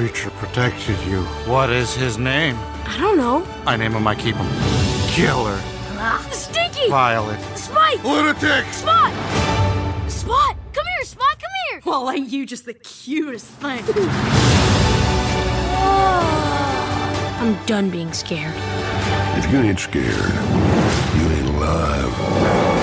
Creature protected you. What is his name? I don't know. I name him, I keep him. Killer. Ah, stinky! Violet. Spike! Lunatic! Spot! Spot! Come here, Spot, come here! Well, ain't you just the cutest thing? Ah, I'm done being scared. If you ain't scared, you ain't alive.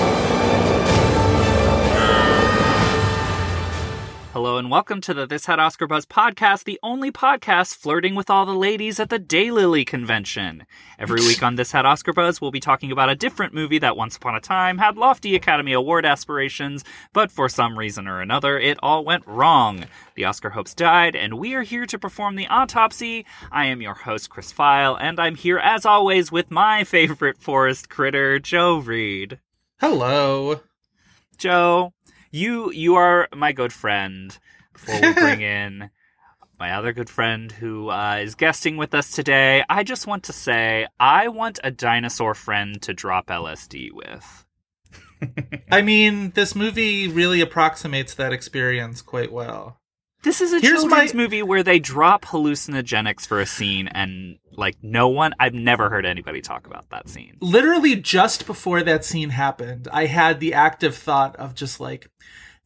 Hello and welcome to the This Had Oscar Buzz podcast, the only podcast flirting with all the ladies at the Daylily convention. Every week on This Had Oscar Buzz, we'll be talking about a different movie that once upon a time had lofty Academy Award aspirations, but for some reason or another, it all went wrong. The Oscar hopes died, and we are here to perform the autopsy. I am your host, Chris Feil, and I'm here as always with my favorite forest critter, Joe Reed. Hello. Joe, you you are my good friend. Before we bring in my other good friend who uh, is guesting with us today, I just want to say I want a dinosaur friend to drop LSD with. I mean, this movie really approximates that experience quite well. This is a Here's children's my- movie where they drop hallucinogenics for a scene, and like no one, I've never heard anybody talk about that scene. Literally just before that scene happened, I had the active thought of just like,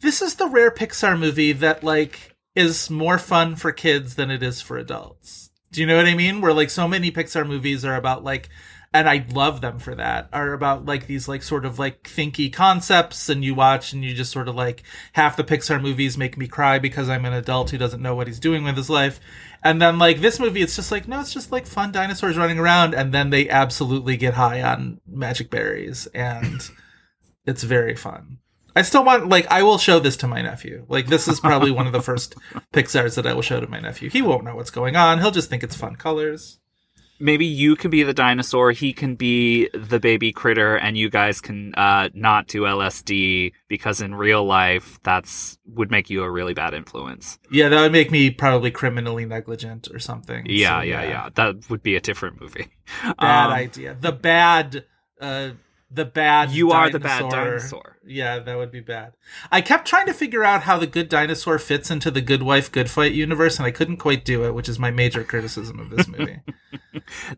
this is the rare Pixar movie that like is more fun for kids than it is for adults. Do you know what I mean? Where like so many Pixar movies are about like and I love them for that, are about like these like sort of like thinky concepts and you watch and you just sort of like half the Pixar movies make me cry because I'm an adult who doesn't know what he's doing with his life. And then like this movie, it's just like, no, it's just like fun dinosaurs running around and then they absolutely get high on magic berries and it's very fun. I still want like I will show this to my nephew. Like this is probably one of the first Pixar's that I will show to my nephew. He won't know what's going on. He'll just think it's fun colors. Maybe you can be the dinosaur, he can be the baby critter, and you guys can uh, not do LSD because in real life that's would make you a really bad influence. Yeah, that would make me probably criminally negligent or something. Yeah, So, yeah, yeah. That would be a different movie. Bad Um, idea. The bad uh the bad You are the bad dinosaur. Yeah, that would be bad. I kept trying to figure out how the good dinosaur fits into the good wife, good fight universe, and I couldn't quite do it, which is my major criticism of this movie.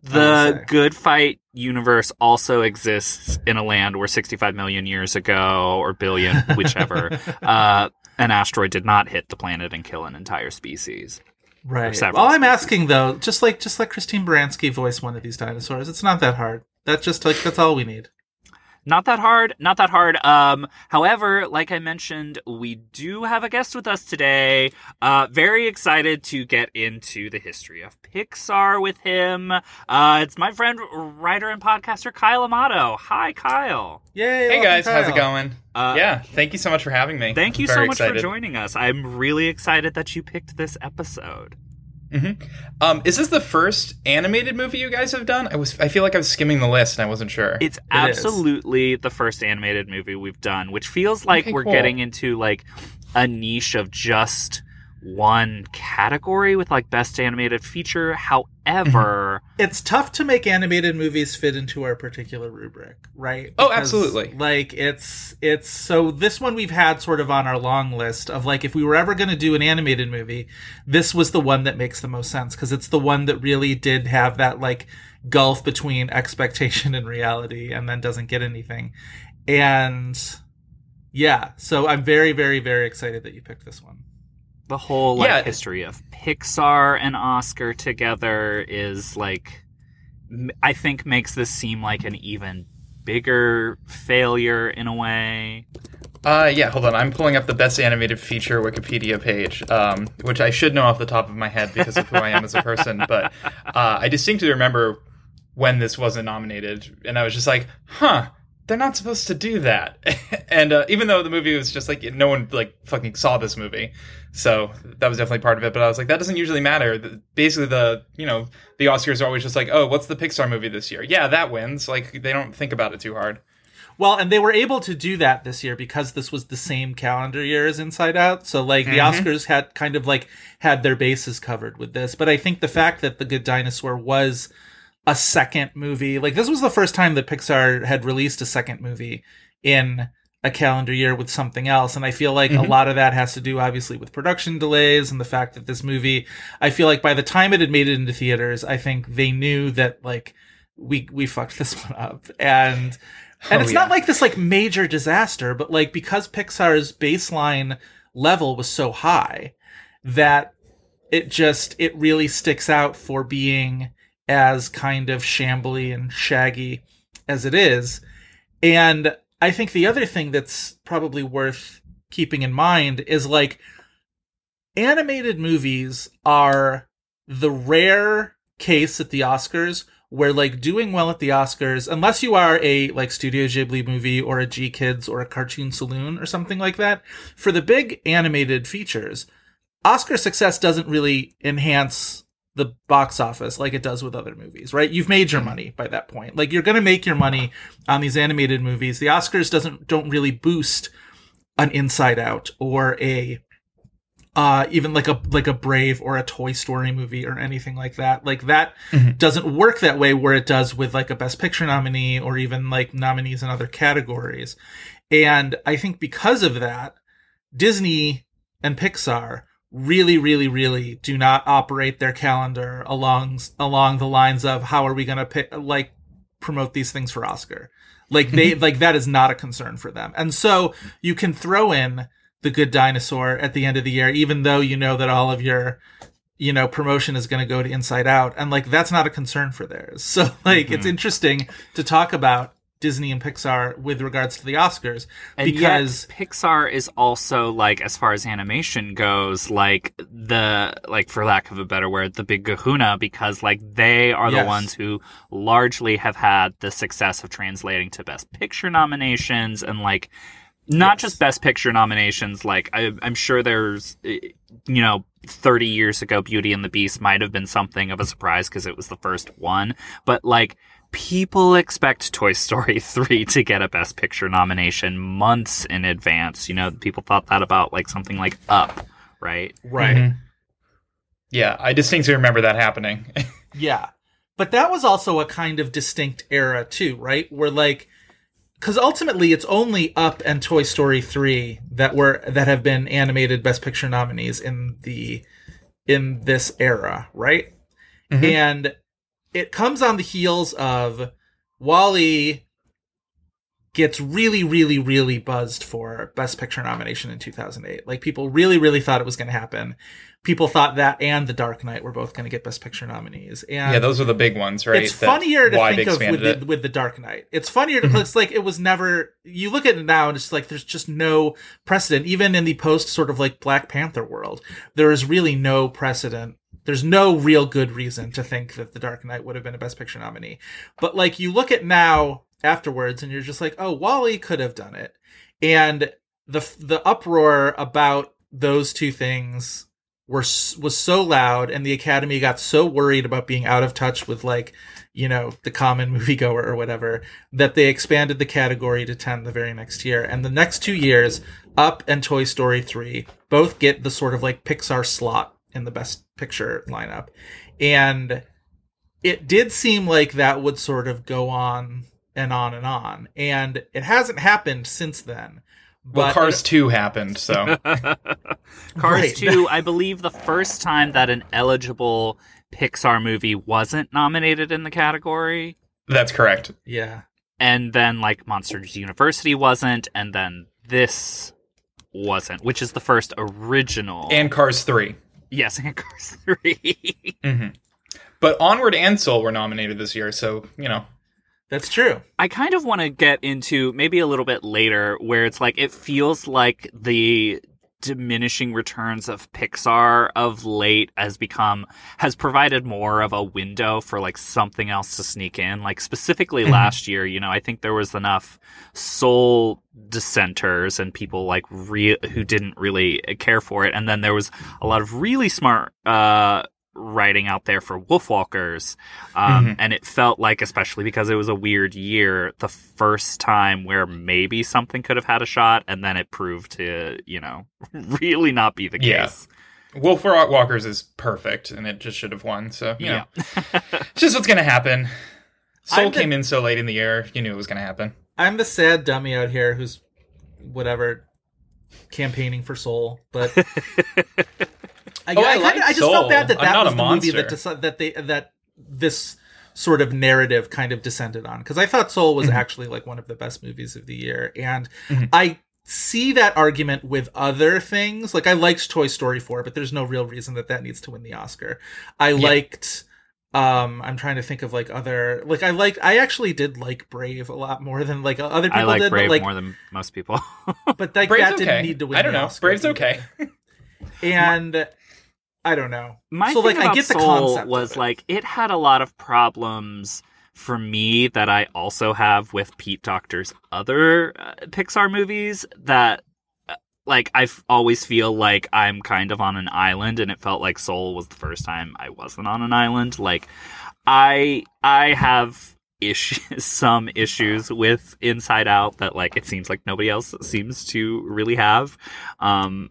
The good fight universe also exists in a land where 65 million years ago, or billion, whichever, uh, an asteroid did not hit the planet and kill an entire species. right. All I'm asking though, just like just like Christine Baranski voiced one of these dinosaurs, it's not that hard. That's just like that's all we need. Not that hard, not that hard. Um, however, like I mentioned, we do have a guest with us today. Uh, very excited to get into the history of Pixar with him. Uh, it's my friend, writer and podcaster Kyle Amato. Hi, Kyle. Yay! Hey welcome, guys, how's it going? Uh, yeah, thank you so much for having me. Thank you I'm very so much excited. for joining us. I'm really excited that you picked this episode. Um, is this the first animated movie you guys have done? I was, I feel like I was skimming the list and I wasn't sure. It's is. absolutely the first animated movie we've done, which feels like Okay, we're cool. getting into like a niche of just one category with like best animated feature. However, mm-hmm. it's tough to make animated movies fit into our particular rubric, right? Oh, absolutely. Like it's it's so this one we've had sort of on our long list of like if we were ever going to do an animated movie, this was the one that makes the most sense because it's the one that really did have that like gulf between expectation and reality and then doesn't get anything. And yeah, so I'm very very very excited that you picked this one. The whole like Yeah. history of Pixar and Oscar together is like I think makes this seem like an even bigger failure in a way. Uh, yeah, hold on. I'm pulling up the best animated feature Wikipedia page, um, which I should know off the top of my head because of who I am as a person. But uh, I distinctly remember when this wasn't nominated, and I was just like, "Huh, they're not supposed to do that. and uh, even though the movie was just like no one like fucking saw this movie, so that was definitely part of it. But I was like, that doesn't usually matter. Basically, the you know the Oscars are always just like, oh, what's the Pixar movie this year? Yeah, that wins. Like they don't think about it too hard. Well, and they were able to do that this year because this was the same calendar year as Inside Out. So like the Oscars had kind of like had their bases covered with this. But I think the fact that The Good Dinosaur was a second movie, like this was the first time that Pixar had released a second movie in a calendar year with something else. And I feel like a mm-hmm. lot of that has to do obviously with production delays and the fact that this movie, I feel like by the time it had made it into theaters, I think they knew that like we we fucked this one up. And oh, and Oh, it's yeah. not like this like major disaster, but like because Pixar's baseline level was so high that it just it really sticks out for being as kind of shambly and shaggy as it is. And I think the other thing that's probably worth keeping in mind is like animated movies are the rare case at the Oscars where like doing well at the Oscars, unless you are a like Studio Ghibli movie or a GKIDS or a Cartoon Saloon or something like that, for the big animated features, Oscar success doesn't really enhance the box office like it does with other movies, right? You've made your money by that point. Like you're going to make your money on these animated movies. The Oscars doesn't don't really boost an Inside Out or a uh even like a like a Brave or a Toy Story movie or anything like that. Like that doesn't work that way where it does with like a Best Picture nominee or even like nominees in other categories. And I think because of that, Disney and Pixar really really really do not operate their calendar along along the lines of how are we going to pick like promote these things for Oscar. Like they like that is not a concern for them. And so you can throw in the good dinosaur at the end of the year even though you know that all of your you know promotion is going to go to inside out and like that's not a concern for theirs. So like it's mm-hmm. interesting to talk about Disney and Pixar with regards to the Oscars And because yet, Pixar is also like, as far as animation goes, like the like for lack of a better word, the big Kahuna because like they are Yes. the ones who largely have had the success of translating to Best Picture nominations and like not just Best Picture nominations. Like I, I'm sure there's, eh, you know. 30 years ago, Beauty and the Beast might have been something of a surprise because it was the first one. But like, people expect Toy Story 3 to get a Best Picture nomination months in advance. You know, people thought that about like something like Up, right? right mm-hmm. Yeah, I distinctly remember that happening. Yeah. But that was also a kind of distinct era too, right? Where like cuz ultimately it's only Up and Toy Story 3 that were that have been animated best picture nominees in the in this era, right? Mm-hmm. And it comes on the heels of WALL-E gets really really really buzzed for best picture nomination in 2008. Like people really really thought it was going to happen. People thought that and The Dark Knight were both going to get best picture nominees. And yeah, those are the big ones, right? it's that funnier to think of with the. Mm-hmm. with the Dark Knight. It's funnier to it's like it was never. You look at it now and it's like there's just no precedent. Even in the post sort of like Black Panther world, there is really no precedent. There's no real good reason to think that the Dark Knight would have been a Best Picture nominee. But like you look at now afterwards and you're just like, oh, WALL-E could have done it, and the the uproar about those two things were was so loud and the academy got so worried about being out of touch with like you know the common moviegoer or whatever that they expanded the category to 10 the very next year. And the next two years up and toy story 3 both get the sort of like pixar slot in the best picture lineup and it did seem like that would sort of go on and on and on and it hasn't happened since then well, but Cars 2 happened, so Cars Right. 2, I believe the first time that an eligible Pixar movie wasn't nominated in the category. that's correct. yeah And then, like, Monsters University wasn't. And then this wasn't, which is the first original. And Cars 3. Yes, and Cars 3. Mm-hmm. But Onward and Soul were nominated this year, so, you know. that's true I kind of want to get into maybe a little bit later where it's like it feels like the diminishing returns of Pixar of late has become has provided more of a window for like something else to sneak in. Like specifically last year, you know, I think there was enough soul dissenters and people like re- who didn't really care for it, and then there was a lot of really smart uh writing out there for Wolfwalkers. Um, Mhm. and it felt like, especially because it was a weird year, the first time where maybe something could have had a shot, and then it proved to, you know, really not be the Yeah. case. Wolf Walkers is perfect, and it just should have won. So you Yeah. know, it's just what's gonna happen. Soul the- came in so late in the year, you knew it was gonna happen. I'm the sad dummy out here who's whatever campaigning for Soul, but I, Oh, I I, kinda, I just Soul. felt bad that that was the movie that deci- that they that this sort of narrative kind of descended on because I thought Soul was Mhm. actually like one of the best movies of the year, and Mhm. I see that argument with other things. Like I liked Toy Story 4, but there's no real reason that that needs to win the Oscar. I liked um I'm trying to think of like other like I like I actually did like Brave a lot more than like other people I like did Brave but like more than most people. but like Brave's that okay. didn't need to win I don't know. Oscar Brave's either. okay. and I don't know. My so thing like I about get the Soul concept was it. like it had a lot of problems for me that I also have with Pete Docter's other uh, Pixar movies that uh, like I f- always feel like I'm kind of on an island and it felt like Soul was the first time I wasn't on an island like I I have issues some issues with Inside Out that like it seems like nobody else seems to really have um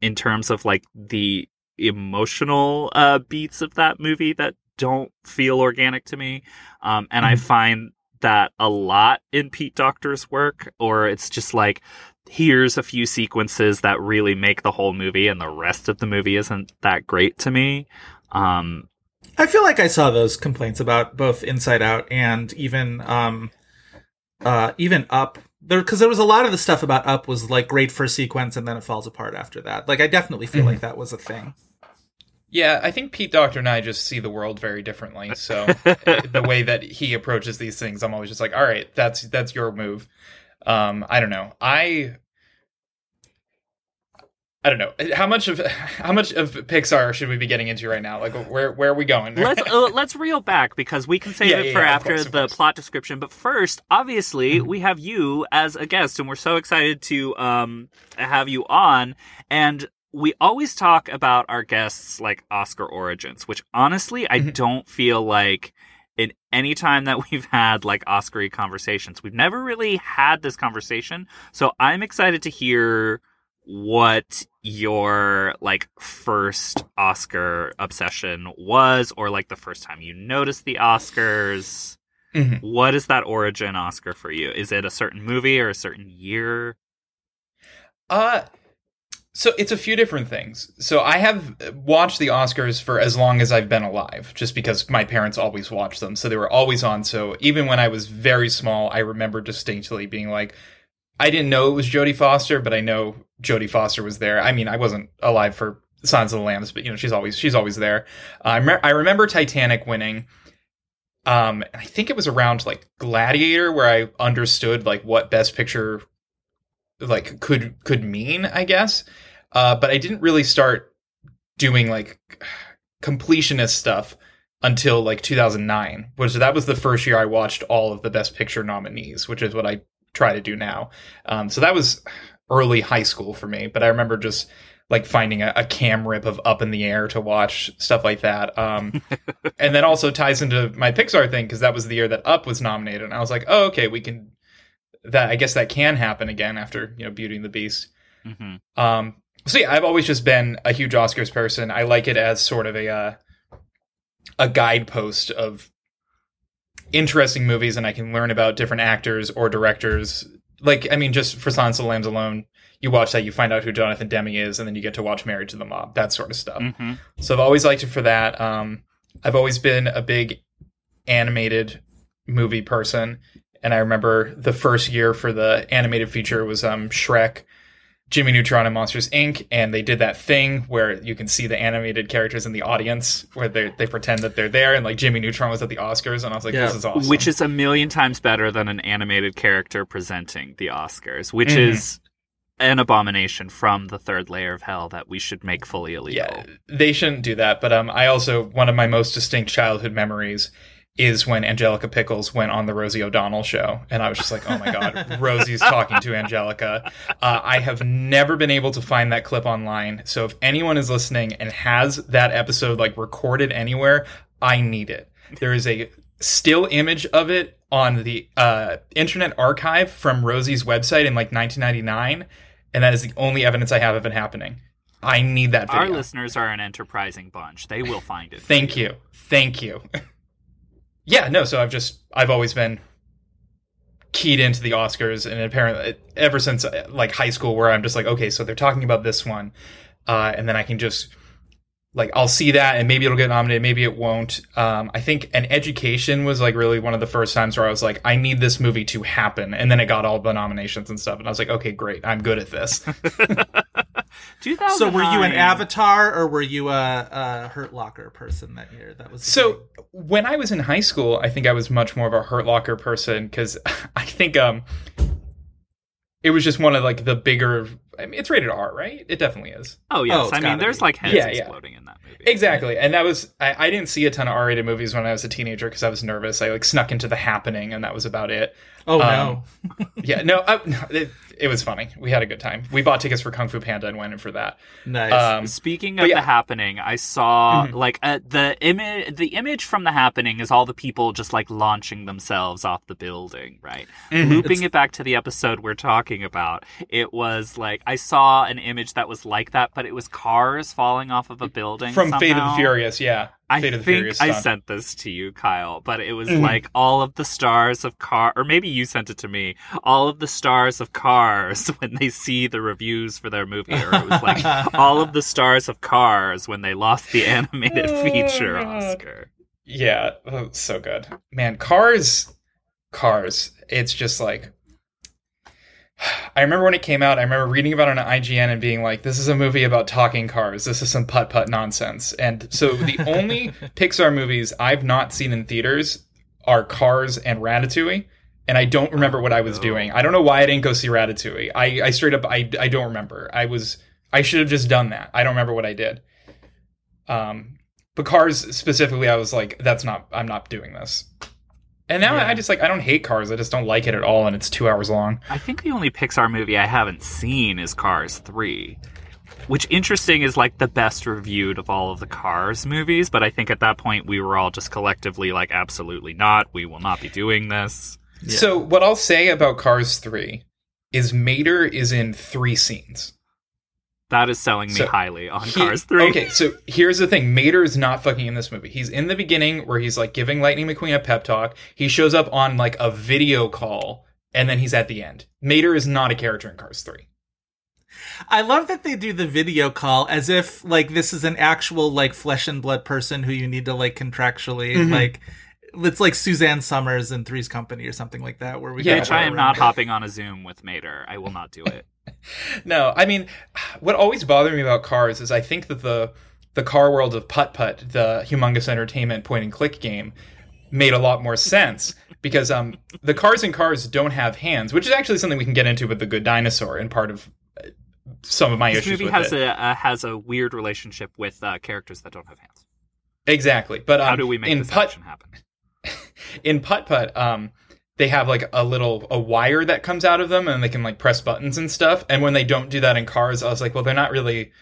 in terms of like the emotional uh beats of that movie that don't feel organic to me. Um and i find that a lot in pete docter's work or it's just like here's a few sequences that really make the whole movie and the rest of the movie isn't that great to me. Um I feel like I saw those complaints about both Inside Out and even um uh even Up. There because there was a lot of the stuff about Up was like great first sequence and then it falls apart after that. Like I definitely feel like that was a thing. Yeah, I think Pete Docter and I just see the world very differently. So the way that he approaches these things, I'm always just like, all right, that's that's your move. Um, I don't know. I I don't know how much of how much of Pixar should we be getting into right now? Like, where where are we going? let's uh, let's reel back because we can save Yeah, it yeah, for yeah, after course, the plot description. But first, obviously, we have you as a guest, and we're so excited to um have you on. And we always talk about our guests like Oscar origins, which honestly, I Mhm. don't feel like in any time that we've had like Oscar conversations, we've never really had this conversation. So I'm excited to hear what your like first Oscar obsession was, or like the first time you noticed the Oscars. Mhm. What is that origin Oscar for you? Is it a certain movie or a certain year? Uh so it's a few different things. So I have watched the Oscars for as long as I've been alive, just because my parents always watched them. So they were always on. So even when I was very small, I remember distinctly being like, I didn't know it was Jodie Foster, but I know Jodie Foster was there. I mean, I wasn't alive for Silence of the Lambs, but you know, she's always she's always there. Uh, I, me- I remember Titanic winning. Um, I think it was around like Gladiator where I understood like what Best Picture like could could mean, I guess. Uh, but I didn't really start doing like completionist stuff until like 2009, which that was the first year I watched all of the Best Picture nominees, which is what I try to do now. Um, so that was early high school for me, but I remember just like finding a, a cam rip of Up in the Air to watch stuff like that. Um, and that also ties into my Pixar thing because that was the year that Up was nominated, and I was like, oh, okay, we can. That I guess that can happen again after you know Beauty and the Beast. hmm Um, so yeah, I've always just been a huge Oscars person. I like it as sort of a uh, a guidepost of interesting movies, and I can learn about different actors or directors. Like, I mean, just for Silence of the Lambs alone, you watch that, you find out who Jonathan Demme is, and then you get to watch Married to the Mob, that sort of stuff. hmm So I've always liked it for that. Um, I've always been a big animated movie person, and I remember the first year for the animated feature was um, Shrek, Jimmy Neutron, and Monsters Inc. And they did that thing where you can see the animated characters in the audience, where they they pretend that they're there, and like Jimmy Neutron was at the Oscars, and I was like, Yeah. this is awesome. Which is a million times better than an animated character presenting the Oscars, which Mhm. is an abomination from the third layer of hell that we should make fully illegal. Yeah, they shouldn't do that. But um, I also one of my most distinct childhood memories is when Angelica Pickles went on the Rosie O'Donnell show, and I was just like, "Oh my god, Rosie's talking to Angelica." Uh, I have never been able to find that clip online, so if anyone is listening and has that episode like recorded anywhere, I need it. There is a still image of it on the uh, Internet Archive from Rosie's website in like 1999, and that is the only evidence I have of it happening. I need that video. Our listeners are an enterprising bunch. They will find it. Thank you. Thank you. yeah, no, so I've just I've always been keyed into the Oscars and apparently ever since uh, like high school where I'm just like, okay, so they're talking about this one. Uh, and then I can just like I'll see that and maybe it'll get nominated, maybe it won't. Um, I think an education was like really one of the first times where I was like, I need this movie to happen, and then it got all the nominations and stuff, and I was like, okay, great, I'm good at this. 2009. So were you an Avatar or were you a, a Hurt Locker person that year? That was So thing. when I was in high school, I think I was much more of a Hurt Locker person because I think um it was just one of like the bigger. I mean, it's rated R, right? It definitely is. Oh Oh, yes, it's I mean there's be. like heads Yeah, yeah. exploding in that movie. Exactly, and that was I, I didn't see a ton of R-rated movies when I was a teenager because I was nervous. I like snuck into The Happening, and that was about it. oh um, no, Yeah, no, I, no it, it was funny. We had a good time. We bought tickets for Kung Fu Panda and went in for that. nice. Um, Speaking of yeah. the happening, I saw Mhm. like uh, the image. The image from the happening is all the people just like launching themselves off the building, right? Mhm. Looping it back to the episode we're talking about, it was like I saw an image that was like that, but it was cars falling off of a building From Fate of the. Furious, yeah. I Fate of the think I sent this to you, Kyle, but it was Mhm. like all of the stars of car, or maybe you sent it to me. All of the stars of cars when they see the reviews for their movie, or it was like all of the stars of cars when they lost the animated Oh, feature Oscar. Yeah, so good. Man, Cars, Cars. It's just like I remember when it came out. I remember reading about it on IGN and being like, "This is a movie about talking cars. This is some putt putt nonsense." And so the only Pixar movies I've not seen in theaters are Cars and Ratatouille. And I don't remember what I was doing. I don't know why I didn't go see Ratatouille. I, I straight up I, I don't remember. I was I should have just done that. I don't remember what I did. Um, but Cars specifically, I was like, that's not. I'm not doing this. And now Yeah. I just like I don't hate Cars. I just don't like it at all, and it's two hours long. I think the only Pixar movie I haven't seen is Cars 3. Which interesting is like the best reviewed of all of the Cars movies, but I think at that point we were all just collectively like absolutely not. We will not be doing this. So what I'll say about Cars three is Mater is in three scenes. That is selling me So, highly on He- Cars 3. Okay, so here's the thing: Mater is not fucking in this movie. He's in the beginning where he's like giving Lightning McQueen a pep talk. He shows up on like a video call, and then he's at the end. Mater is not a character in Cars three. I love that they do the video call as if like this is an actual like flesh and blood person who you need to like contractually Mhm. like. It's like Suzanne Somers in Three's Company or something like that, where we Yeah, gotta Which I am not hopping on a Zoom with Mater. I will not do it. No, I mean, what always bothered me about Cars is I think that the the car world of Putt Putt, the humongous entertainment point and click game, made a lot more sense because um the cars in Cars don't have hands, which is actually something we can get into with the Good Dinosaur and part of uh, some of my This issues movie with has it. a uh, has a weird relationship with uh, characters that don't have hands. exactly, but um, How do we make in this Putt happen? in Putt Putt, um, they have like a little a wire that comes out of them, and they can like press buttons and stuff. And when they don't do that in Cars, I was like, well, they're not really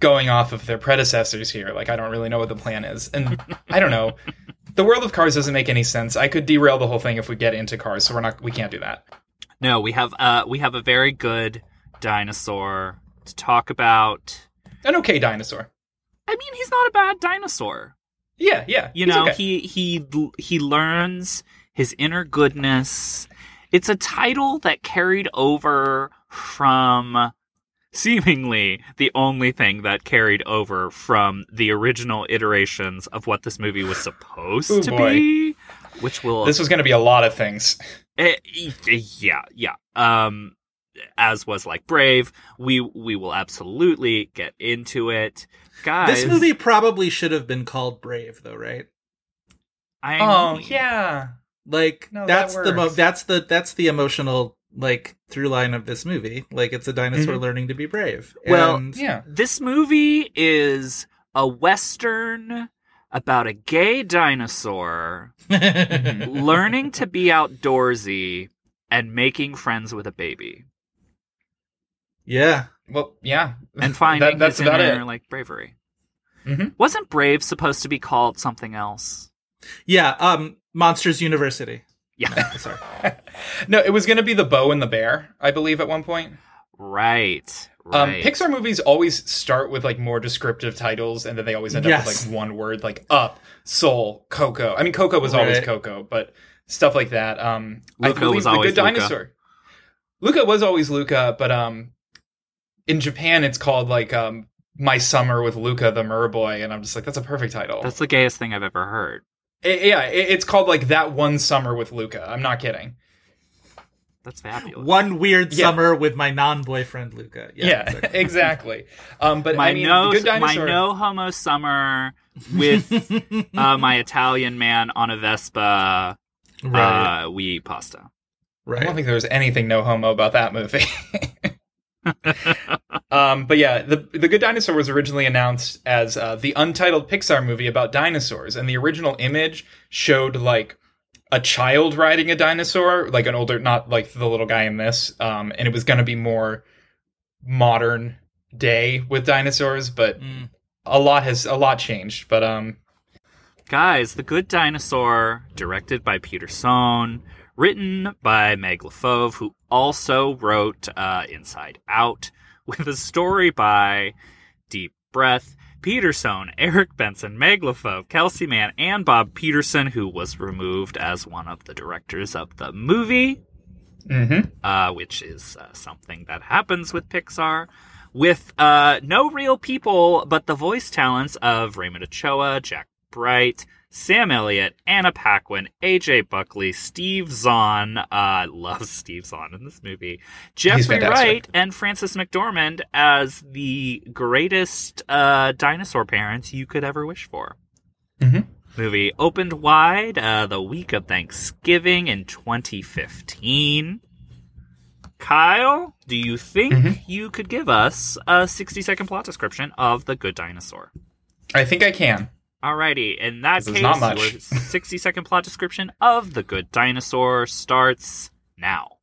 going off of their predecessors here. Like, I don't really know what the plan is, and I don't know. The world of Cars doesn't make any sense. I could derail the whole thing if we get into Cars, so we're not. We can't do that. No, we have uh we have a very good dinosaur to talk about. An okay dinosaur. I mean, he's not a bad dinosaur. Yeah, yeah. You know, okay. he he he learns his inner goodness. It's a title that carried over from seemingly the only thing that carried over from the original iterations of what this movie was supposed Ooh, to boy. be, which will This was going to be a lot of things. Eh, eh, yeah, yeah. Um, as was like Brave, we we will absolutely get into it, guys. This movie probably should have been called Brave, though, right? I Oh yeah. Like No, that that's the mo- that's the that's the emotional like through line of this movie. Like it's a dinosaur learning to be brave. Well, And- Yeah. This movie is a western about a gay dinosaur learning to be outdoorsy and making friends with a baby yeah. Well, yeah. and finding That- that's his about inner it. like bravery. Mhm. Wasn't Brave supposed to be called something else? Yeah, um Monsters University. Yeah, Sorry. No, it was going to be the bow and the bear, I believe, at one point. right. Um, Pixar movies always start with like more descriptive titles, and then they always end up with like one word, like Up, Soul, Coco. I mean, Coco was always Coco, but stuff like that. Um, I Luca believe was the always Good Luca. Dinosaur. Luca was always Luca, but um, in Japan it's called like um, My Summer with Luca the Merboy, and I'm just like, that's a perfect title. That's the gayest thing I've ever heard. I- yeah, it, it's called like that one summer with Luca. I'm not kidding. That's fabulous. One weird Yeah. summer with my non-boyfriend Luca. Yeah. Yeah, exactly. exactly. Um, but my I mean, no, the Good my no homo summer with uh, my Italian man on a Vespa. right. Uh, we eat pasta. I don't think there was anything no homo about that movie. um, but yeah, the the Good Dinosaur was originally announced as uh, the untitled Pixar movie about dinosaurs, and the original image showed like a child riding a dinosaur, like an older, not like the little guy in this, um, and it was going to be more modern day with dinosaurs, but Mm. a lot has a lot changed. But um, Guys, The Good Dinosaur, directed by Peter Sohn, written by Meg LaFauve, who also wrote uh, Inside Out, with a story by Deep Breath, Peterson, Eric Benson, Meg Kelsey Mann, and Bob Peterson, who was removed as one of the directors of the movie. mhm. uh, which is uh, something that happens with Pixar, with uh, no real people but the voice talents of Raymond Ochoa, Jack Bright, Sam Elliott, Anna Paquin, AJ Buckley, Steve Zahn. Uh, love Steve Zahn in this movie. Jeffrey. Wright and Frances McDormand as the greatest uh, dinosaur parents you could ever wish for. Mhm. Movie opened wide uh, the week of Thanksgiving in 2015. Kyle, do you think Mm-hmm. you could give us a 60 second plot description of The Good Dinosaur? I think I can. Alrighty, in that This case, your 60 second plot description of The Good Dinosaur starts now.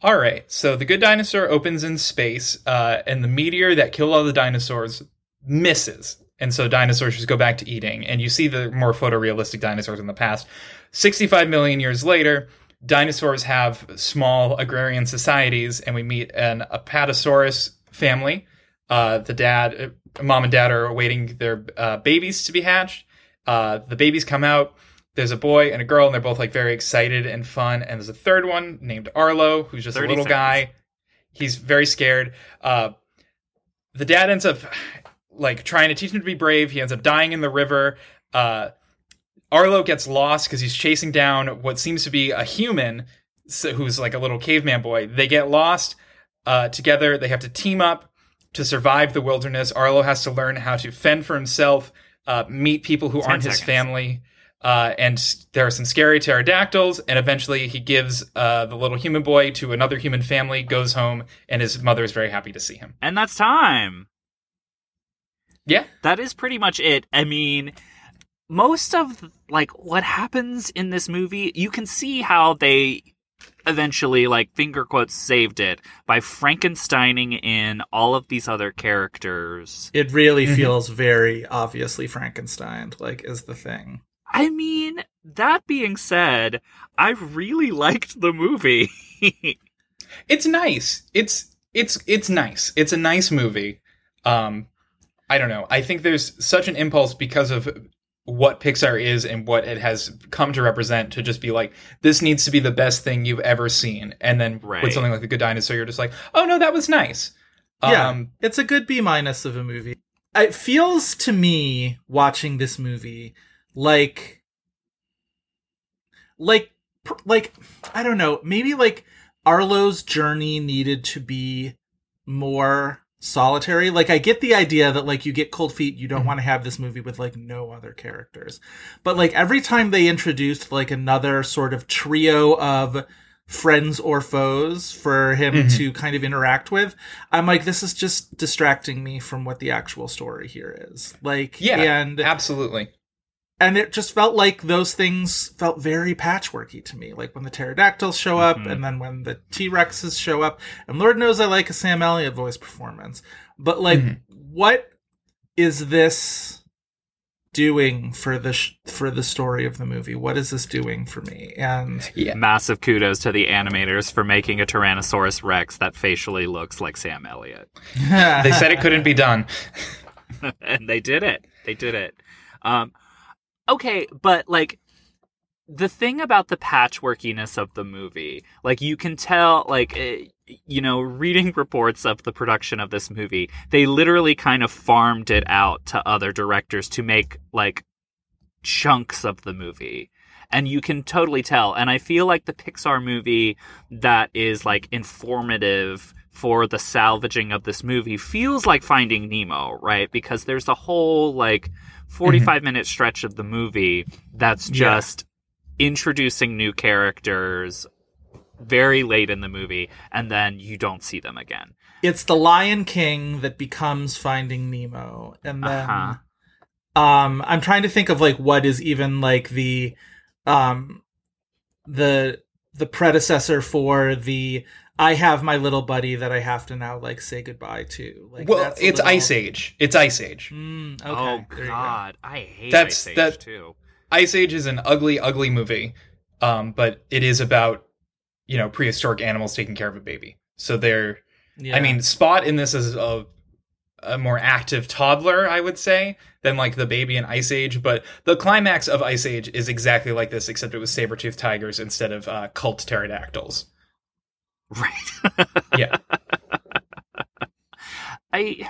All right. So the good dinosaur opens in space, uh, and the meteor that killed all the dinosaurs misses. And so dinosaurs just go back to eating. And you see the more photorealistic dinosaurs in the past. 65 million years later, dinosaurs have small agrarian societies, and we meet an Apatosaurus family. Uh, the dad, mom and dad are awaiting their uh, babies to be hatched. Uh, the babies come out. There's a boy and a girl, and they're both like very excited and fun. And there's a third one named Arlo, who's just a little seconds. guy. He's very scared. Uh, the dad ends up like trying to teach him to be brave. He ends up dying in the river. Uh, Arlo gets lost because he's chasing down what seems to be a human so, who's like a little caveman boy. They get lost uh, together. They have to team up to survive the wilderness. Arlo has to learn how to fend for himself, uh, meet people who 10 aren't his family. Uh, and there are some scary pterodactyls, and eventually he gives uh, the little human boy to another human family, goes home, and his mother is very happy to see him. And that's time. Yeah, That is pretty much it. I mean, most of like what happens in this movie, you can see how they eventually like finger quotes saved it by Frankensteining in all of these other characters. It really Mhm. feels very obviously Frankenstein, like is the thing. I mean, that being said, I really liked the movie. it's nice. It's it's it's nice. It's a nice movie. Um, I don't know. I think there's such an impulse because of what Pixar is and what it has come to represent to just be like this needs to be the best thing you've ever seen, and then Right. with something like The Good Dinosaur, you're just like, oh no, that was nice. Yeah, Um, it's a good B minus of a movie. It feels to me watching this movie like, like, like I don't know, maybe like Arlo's journey needed to be more solitary. Like I get the idea that like you get cold feet, you don't want to have this movie with like no other characters. But like every time they introduced like another sort of trio of friends or foes for him Mm-hmm. to kind of interact with. I'm like, this is just distracting me from what the actual story here is. Like, Yeah, and absolutely. And it just felt like those things felt very patchworky to me. Like when the pterodactyls show up, and then when the T Rexes show up, and Lord knows I like a Sam Elliott voice performance, but like, what is this doing for the sh- for the story of the movie? What is this doing for me? And Yeah. Massive kudos to the animators for making a Tyrannosaurus Rex that facially looks like Sam Elliott. They said it couldn't be done. and they did it. They did it. Um, okay, but like the thing about the patchworkiness of the movie, like you can tell, like eh, you know, reading reports of the production of this movie, they literally kind of farmed it out to other directors to make like chunks of the movie. And you can totally tell. And I feel like the Pixar movie that is like informative for the salvaging of this movie feels like Finding Nemo, right? Because there's a whole like 45 minute stretch of the movie that's Yeah. just introducing new characters very late in the movie and then you don't see them again. it's the Lion King that becomes Finding Nemo, and then Uh-huh. um, I'm trying to think of like what is even like the um the the predecessor for the I have my little buddy that I have to now like say goodbye to. Like Well, that's it's little- Ice Age. It's Ice Age. Mm, okay, oh there you go. god, I hate That's- Ice Age that- too. Ice Age is an ugly, ugly movie, um, but it is about you know prehistoric animals taking care of a baby. So they're, Yeah. I mean, Spot in this is a a more active toddler, I would say, than like the baby in Ice Age. But the climax of Ice Age is exactly like this, except it was saber toothed tigers instead of uh, cult pterodactyls. Right. Yeah, I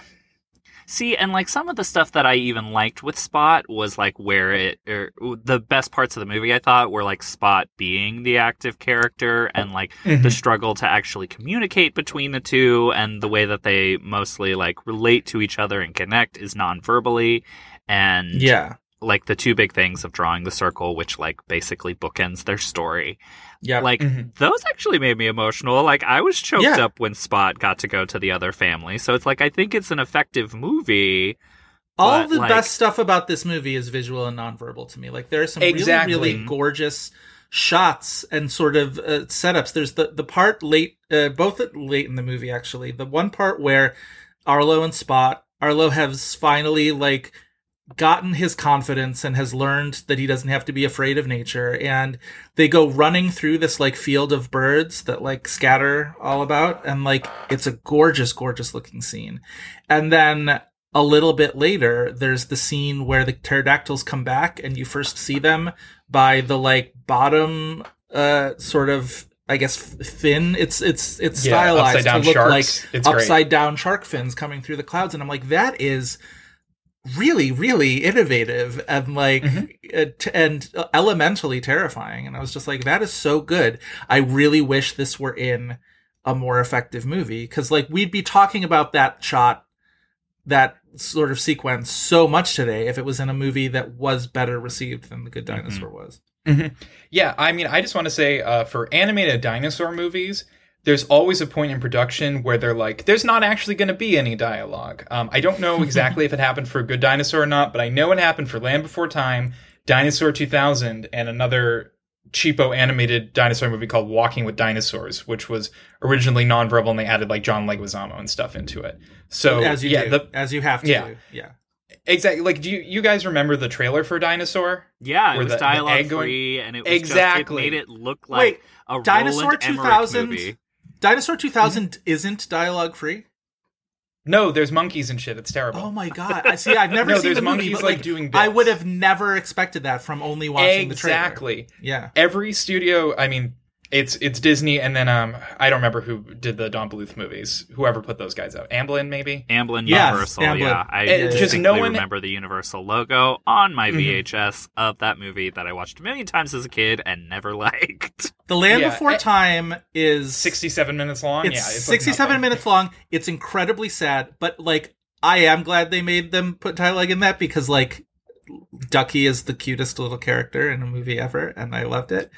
see, and like some of the stuff that I even liked with Spot was like where it, er, the best parts of the movie I thought were like Spot being the active character and like the struggle to actually communicate between the two and the way that they mostly like relate to each other and connect is non-verbally. And yeah, like the two big things of drawing the circle which like basically bookends their story yeah. like Mhm. those actually made me emotional like i was choked Yeah. up when spot got to go to the other family so it's like i think it's an effective movie all the like- best stuff about this movie is visual and nonverbal to me. Like there are some Exactly. really, really gorgeous shots and sort of uh, setups. There's the the part late, uh, both late in the movie actually. The one part where Arlo and Spot, Arlo has finally like gotten his confidence and has learned that he doesn't have to be afraid of nature and they go running through this like field of birds that like scatter all about and like it's a gorgeous gorgeous looking scene and then a little bit later there's the scene where the pterodactyls come back and you first see them by the like bottom uh sort of I guess fin. It's it's it's Yeah, stylized to look sharks. like It's great. upside down shark fins coming through the clouds, and I'm like, that is really really innovative and like Mm-hmm. uh, t- and elementally terrifying. And I was just like, that is so good. I really wish this were in a more effective movie because like we'd be talking about that shot that sort of sequence so much today if it was in a movie that was better received than the good Mm-hmm. dinosaur was Yeah, I mean, I just want to say uh, for animated dinosaur movies, there's always a point in production where they're like, there's not actually going to be any dialogue. Um, I don't know exactly if it happened for Good Dinosaur or not, but I know it happened for Land Before Time, Dinosaur 2000, and another cheapo animated dinosaur movie called Walking with Dinosaurs, which was originally nonverbal and they added like John Leguizamo and stuff into it. So as you yeah, do the, as you have to yeah. do. yeah exactly. Like, do you you guys remember the trailer for Dinosaur? yeah it was the- the dialogue egg going- free and it was Exactly. just, it made it look like Wait, a Dinosaur 2000 movie. Dinosaur 2000 Mm-hmm. isn't dialogue free No, there's monkeys and shit. It's terrible. oh my god i see i've never No, seen there's the movie monkeys, but like, like doing i would have never expected that from only watching the trailer exactly. yeah Every studio, I mean, it's it's Disney, and then um, I don't remember who did the Don Bluth movies. Whoever put those guys out, Amblin maybe. Amblin Yes, Universal, Amblin. yeah. I It- just just no one- remember the Universal logo on my. VHS of that movie that I watched a million times as a kid and never liked. the land Yeah, before eh, time is Sixty-seven minutes long. it's, yeah, it's 67 nothing. minutes long it's incredibly sad but like i am glad they made them put dialogue in that because like ducky is the cutest little character in a movie ever and i loved it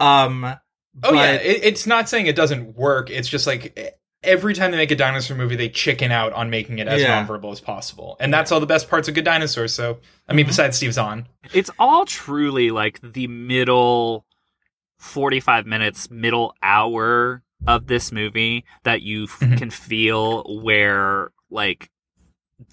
um Oh yeah, it, it's not saying it doesn't work. It's just like every time they make a dinosaur movie, they chicken out on making it as Yeah. nonverbal as possible, and that's all the best parts of good dinosaurs. So, I mean, besides Steve Zahn, it's all truly like the middle 45 minutes middle hour of this movie that you f- Mhm. can feel where like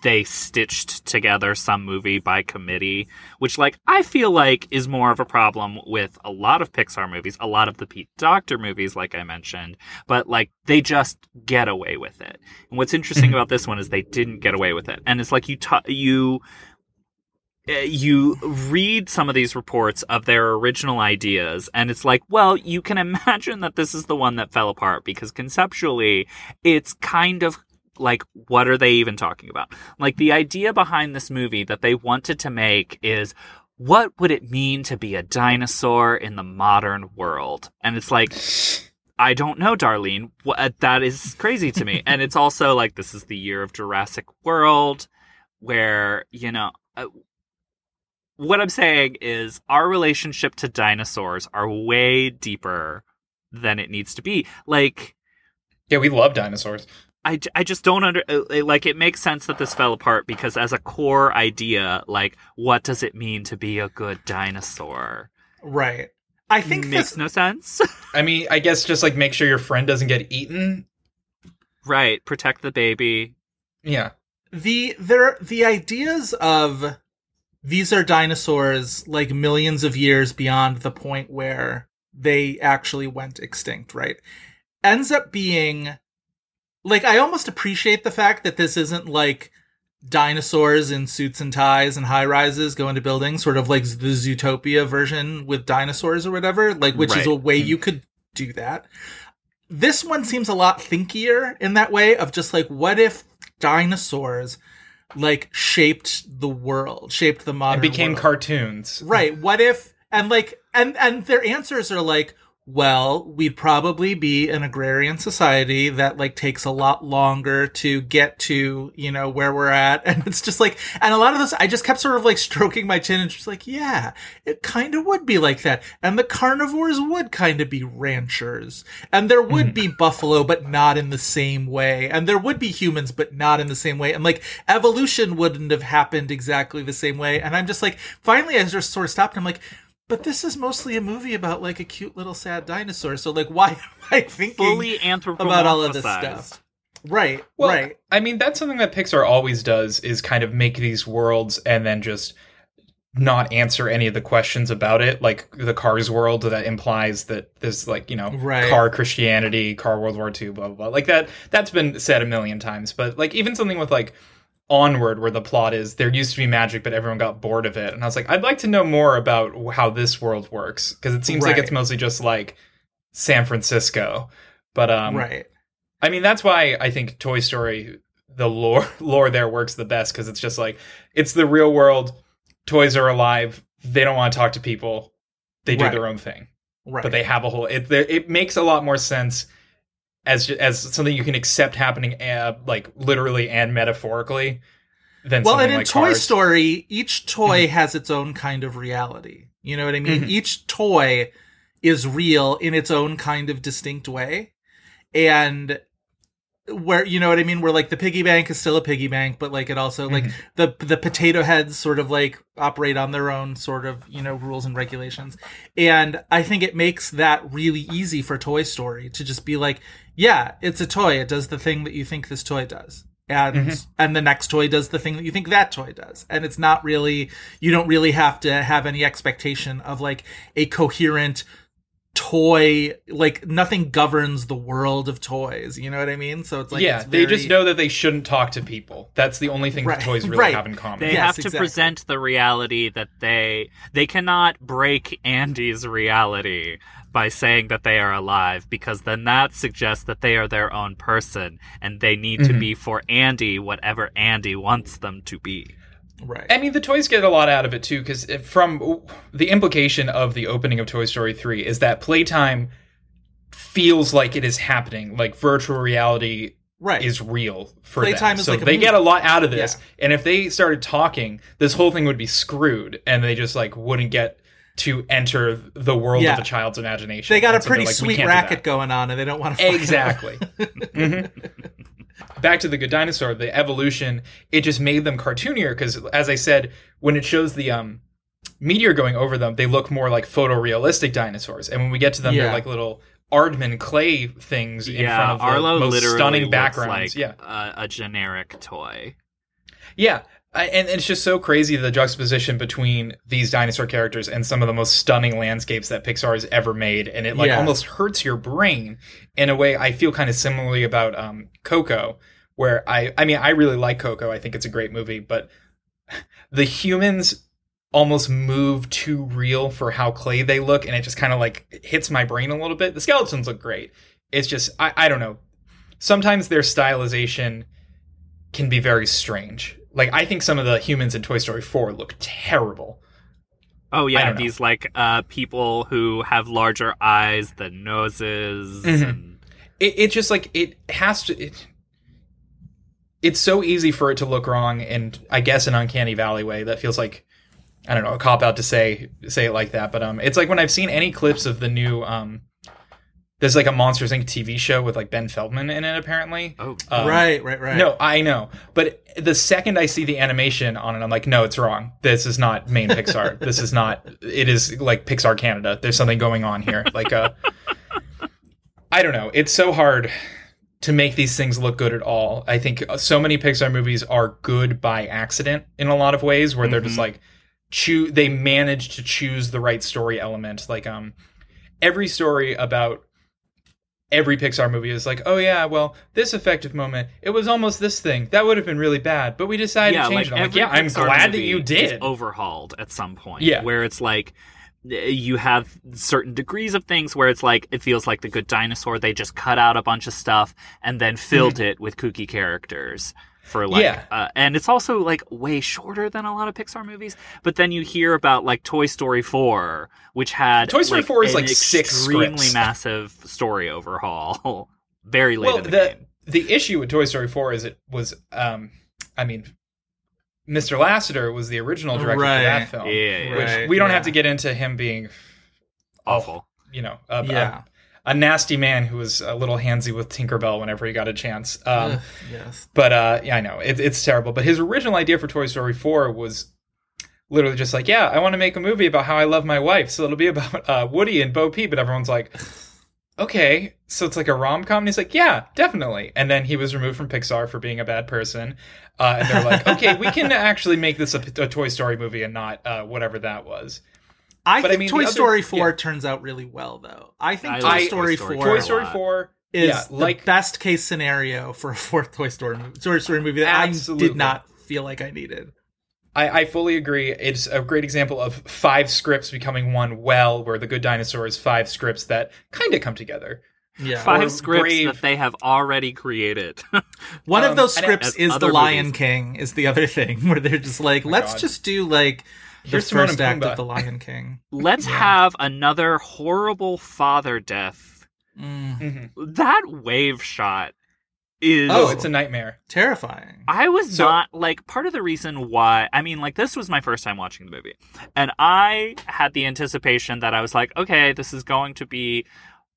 they stitched together some movie by committee which like i feel like is more of a problem with a lot of pixar movies a lot of the pete docter movies like i mentioned but like they just get away with it. And what's interesting about this one is they didn't get away with it. And it's like you ta- you uh, you read some of these reports of their original ideas and it's like well you can imagine that this is the one that fell apart because conceptually it's kind of like what are they even talking about like the idea behind this movie that they wanted to make is what would it mean to be a dinosaur in the modern world and it's like I don't know, Darlene. What, that is crazy to me. and it's also like this is the year of Jurassic World, where you know uh, what I'm saying is our relationship to dinosaurs are way deeper than it needs to be. Like yeah, we love dinosaurs. I, j- I just don't under uh, like it makes sense that this fell apart because as a core idea, like what does it mean to be a good dinosaur? right. I think makes this no sense. I mean, I guess just like make sure your friend doesn't get eaten. right, protect the baby. Yeah, the there the ideas of these are dinosaurs like millions of years beyond the point where they actually went extinct, right? Ends up being like I almost appreciate the fact that this isn't like dinosaurs in suits and ties and high rises go into buildings, sort of like the Zootopia version with dinosaurs or whatever, like which is a way mm-hmm. you could do that. This one seems a lot thinkier in that way of just like what if dinosaurs like shaped the world, shaped the modern and became world? cartoons. Right. What if and like and and their answers are like, well, we'd probably be an agrarian society that like takes a lot longer to get to, you know, where we're at. And it's just like and a lot of this I just kept sort of like stroking my chin and just like, yeah, it kind of would be like that. And the carnivores would kind of be ranchers. And there would mm-hmm. be buffalo, but not in the same way. And there would be humans, but not in the same way. And like evolution wouldn't have happened exactly the same way. And I'm just like, finally, I just sort of stopped. I'm like, but this is mostly a movie about like a cute little sad dinosaur. So like, why am I thinking Fully anthropomorphized. about all of this stuff? Right, Well, right. I mean, that's something that Pixar always does is kind of make these worlds and then just not answer any of the questions about it. Like the Cars world that implies that there's like, you know, Right. car Christianity, car World War II, blah, blah, blah. Like that, that's been said a million times. But like even something with like Onward, where the plot is there used to be magic, but everyone got bored of it. And I was like, I'd like to know more about how this world works because it seems like it's mostly just like San Francisco. But um, right. I mean, that's why I think Toy Story, the lore lore there works the best because it's just like it's the real world. Toys are alive. They don't want to talk to people. They do Right. their own thing, Right. but they have a whole. It it makes a lot more sense as as something you can accept happening, uh, like literally and metaphorically. Than well, and in like Toy Cars. Mm-hmm. Story, each toy has its own kind of reality. You know what I mean? Mhm. Each toy is real in its own kind of distinct way. And where you know what I mean, where like the piggy bank is still a piggy bank, but like it also like Mhm. the the potato heads sort of like operate on their own sort of, you know, rules and regulations. And I think it makes that really easy for Toy Story to just be like, yeah, it's a toy. It does the thing that you think this toy does. And Mhm. and the next toy does the thing that you think that toy does. And it's not really you don't really have to have any expectation of like a coherent toy like nothing governs the world of toys you know what i mean so it's like yeah, it's they just know that they shouldn't talk to people. That's the only thing Right, that toys really right. have in common. They Yes, have to exactly. present the reality that they they cannot break Andy's reality by saying that they are alive because then that suggests that they are their own person and they need to Mhm. be for Andy whatever Andy wants them to be. Right I mean, the toys get a lot out of it too, because from the implication of the opening of Toy Story 3 is that playtime feels like it is happening, like virtual reality right is real for Playtime them. is so like they movie. get a lot out of this. Yeah. And if they started talking, this whole thing would be screwed, and they just like wouldn't get to enter the world Yeah. of a child's imagination. They got a so pretty like, sweet racket going on, and they don't want to Exactly. Mhm. Back to the Good Dinosaur, the evolution, it just made them cartoonier because, as I said, when it shows the um, meteor going over them, they look more like photorealistic dinosaurs. And when we get to them, Yeah. they're like little Aardman clay things in yeah, front of the Arlo most literally stunning looks backgrounds. like yeah. a, a generic toy. Yeah. I, and, and it's just so crazy the juxtaposition between these dinosaur characters and some of the most stunning landscapes that Pixar has ever made, and it like Yeah. almost hurts your brain in a way. I feel kind of similarly about um, Coco, where I I mean I really like Coco. I think it's a great movie, but the humans almost move too real for how clay they look, and it just kind of like hits my brain a little bit. The skeletons look great. It's just I I don't know. Sometimes their stylization can be very strange. Like I think some of the humans in Toy Story 4 look terrible. Oh yeah, these like uh people who have larger eyes than noses. Mhm. And, It it just like it has to it, it's so easy for it to look wrong and I guess an uncanny valley way that feels like I don't know, a cop out to say say it like that, but um it's like when I've seen any clips of the new um there's like a Monsters Inc. TV show with like Ben Feldman in it apparently. oh, Um, right, right, right. No, I know. But the second I see the animation on it, I'm like, no, it's wrong. This is not main Pixar. this is not. It is like Pixar Canada. There's something going on here. Like, uh, I don't know. It's so hard to make these things look good at all. I think so many Pixar movies are good by accident in a lot of ways, where they're just Mhm. like, choo- they manage to choose the right story element. Like, um, every story about every Pixar movie is like, oh yeah, well, this effective moment, it was almost this thing. That would have been really bad, but we decided yeah, to change like it. I'm like, yeah, I'm Pixar glad that you did. overhauled at some point. Yeah. where it's like uh, you have certain degrees of things where it's like it feels like the Good Dinosaur. They just cut out a bunch of stuff and then filled it with kooky characters. For like. Yeah. uh, and it's also like way shorter than a lot of Pixar movies. But then you hear about like Toy Story four, which had Toy Story like, 4 is, an like, six extremely scripts. massive story overhaul. Very late well, in the, the game. the issue with Toy Story 4 is it was, um, I mean, Mr. Lasseter was the original director Right. for that film. Yeah, Which Right, we don't yeah. have to get into him being, awful. you know, a, Yeah. A, nasty man who was a little handsy with Tinkerbell whenever he got a chance. Um, yes. But uh, yeah, I know it, it's terrible. But his original idea for Toy Story 4 was literally just like, yeah, I want to make a movie about how I love my wife. So it'll be about uh, Woody and Bo Peep. But everyone's like, okay, so it's like a rom com. And he's like, yeah, definitely. And then he was removed from Pixar for being a bad person. Uh, and they're like, okay, we can actually make this a, a Toy Story movie and not uh, whatever that was. I But I think mean, Toy the other- Story 4 yeah. turns out really well, though. I think I Toy, like Story Toy Story 4 Toy Story 4 is yeah, the like best case scenario for a fourth Toy Story movie, Toy Story movie that I Absolutely. did not feel like I needed. I, I fully agree. It's a great example of five scripts becoming one well, where The Good Dinosaur is five scripts that kind of come together. Yeah. Five or scripts Brave. that they have already created. One Um, of those scripts as is The Lion movies. King is the other thing where they're just like, Oh let's God. just do like the Here's Timon first act Pumbaa. of The Lion King. Let's have another horrible father death. Mm, That wave shot is Oh, it's a nightmare. terrifying. I was So- not like part of the reason why I mean like this was my first time watching the movie and I had the anticipation that I was like okay this is going to be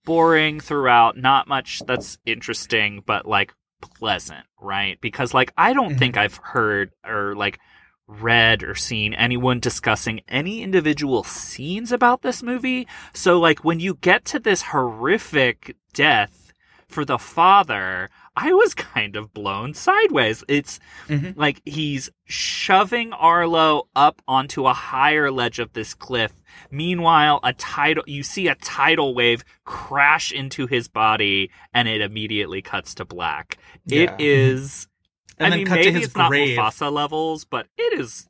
boring throughout not much that's interesting but like pleasant right because like I don't Mhm. think I've heard or like read or seen anyone discussing any individual scenes about this movie so like when you get to this horrific death for the father, I was kind of blown sideways. It's Mhm. like he's shoving Arlo up onto a higher ledge of this cliff. Meanwhile, a tidal you see a tidal wave crash into his body and it immediately cuts to black. Yeah. It is And I then mean cut to maybe his it's not grave. Mufasa levels, but it is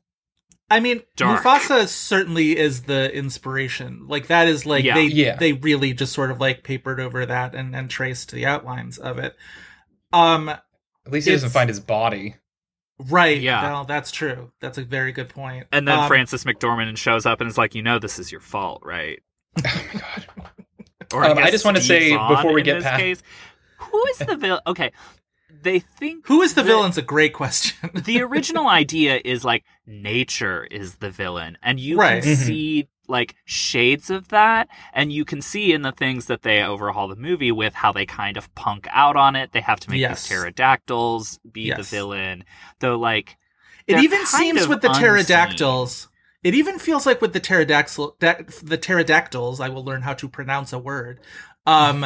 I mean, Dark. Mufasa certainly is the inspiration. Like that is like Yeah. they Yeah. they really just sort of like papered over that and and traced the outlines of it. Um, At least he doesn't find his body. right. Yeah. Well, that's true. That's a very good point. and then Um, Frances McDormand shows up and is like, you know this is your fault, right? Oh my god. Or Um, I guess just wanna say Zahn before we in get this past- case, who is the villain? Okay, they think Who is the that- villain's a great question. the original idea is like nature is the villain and you Right. can Mhm. see like shades of that and you can see in the things that they overhaul the movie with how they kind of punk out on it they have to make Yes. these pterodactyls be the villain though like It even seems with the unseen. pterodactyls. It even feels like with the pterodactyl, da- the pterodactyls. I will learn how to pronounce a word. Um,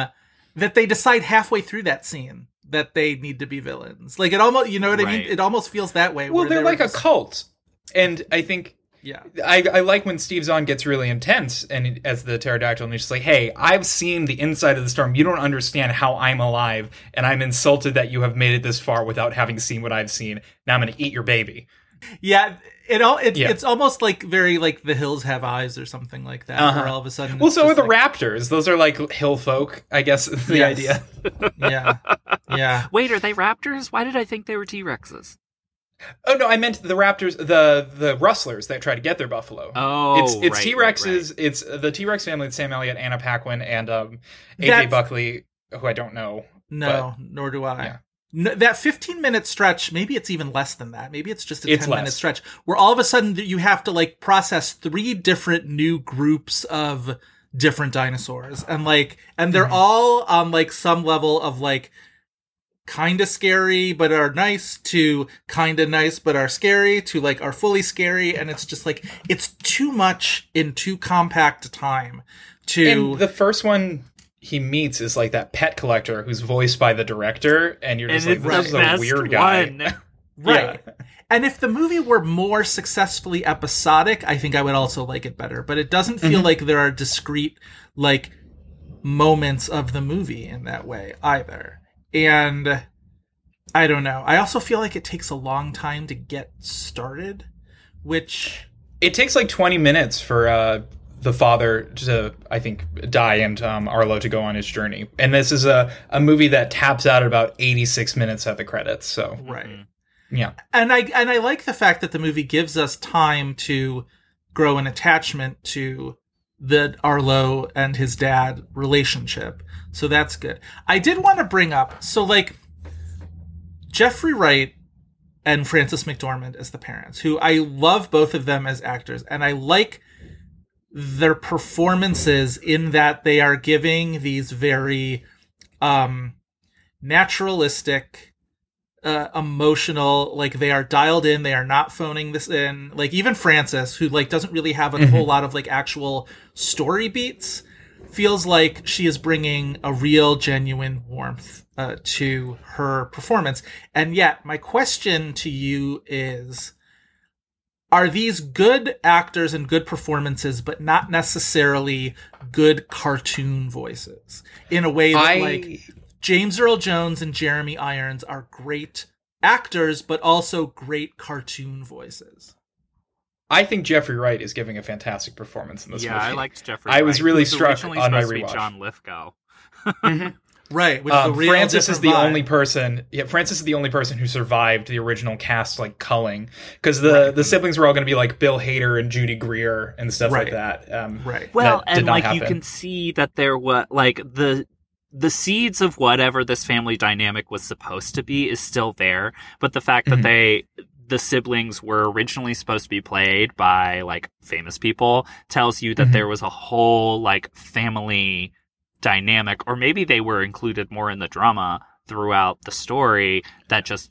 that they decide halfway through that scene that they need to be villains. Like it almost, you know what I mean? It almost feels that way. Well, they're like a cult, and I think Yeah, I, I like when Steve Zahn gets really intense and as the pterodactyl, and he's just like, "Hey, I've seen the inside of the storm. You don't understand how I'm alive, and I'm insulted that you have made it this far without having seen what I've seen. Now I'm going to eat your baby." Yeah. It all it, Yeah. it's almost like very like the hills have eyes or something like that. Uh-huh. Where all of a sudden, Well, so are the like- raptors. Those are like hill folk, I guess. Is the Yes. idea. Yeah, yeah. wait are they raptors why did i think they were t-rexes Oh no, I meant the raptors, the the rustlers that try to get their buffalo. Oh, it's it's right, T right, Rexes. It's the T Rex family. It's Sam Elliott, Anna Paquin, and um, AJ That's- Buckley, who I don't know. No, nor do I. yeah. No, that 15 minute stretch, maybe it's even less than that. Maybe it's just a It's 10 minute stretch where all of a sudden you have to like process three different new groups of different dinosaurs. And like, and they're mm-hmm. all on like some level of like kind of scary but are nice to kind of nice but are scary to like are fully scary. And it's just like, it's too much in too compact a time to. And the first one he meets is like that pet collector who's voiced by the director, and you're just and like, it's this is a weird guy. one Right. Yeah. And if the movie were more successfully episodic, I think I would also like it better. But it doesn't feel Mm-hmm. like there are discrete, like, moments of the movie in that way either. And I don't know. I also feel like it takes a long time to get started, which. It takes like 20 minutes for uh, the father to, I think, die and um, Arlo to go on his journey. And this is a, a movie that taps out at about 86 minutes at the credits. So, Right. yeah. and I and I like the fact that the movie gives us time to grow an attachment to the Arlo and his dad relationship. So that's good. I did want to bring up so like Jeffrey Wright and Frances McDormand as the parents, who I love both of them as actors, and I like their performances in that they are giving these very um naturalistic uh, emotional like they are dialed in they are not phoning this in. Like even frances who like doesn't really have a whole lot of like actual story beats feels like she is bringing a real genuine warmth uh, to her performance. And yet my question to you is are these good actors and good performances but not necessarily good cartoon voices in a way that I, like James Earl Jones and Jeremy Irons are great actors, but also great cartoon voices. I think Jeffrey Wright is giving a fantastic performance in this yeah movie. i liked jeffrey I was really was struck originally on my supposed to be rewatch. john lithgow mm-hmm. Right, which is a Um, real Frances is the vibe. only person. Yeah, Frances is the only person who survived the original cast, like culling, because the the siblings were all going to be like Bill Hader and Judy Greer and stuff Right. like that. Um, Right. Well, and not like you can see that there was like the the seeds of whatever this family dynamic was supposed to be is still there, but the fact that they the siblings were originally supposed to be played by like famous people tells you that Mhm. there was a whole like family dynamic or maybe they were included more in the drama throughout the story that just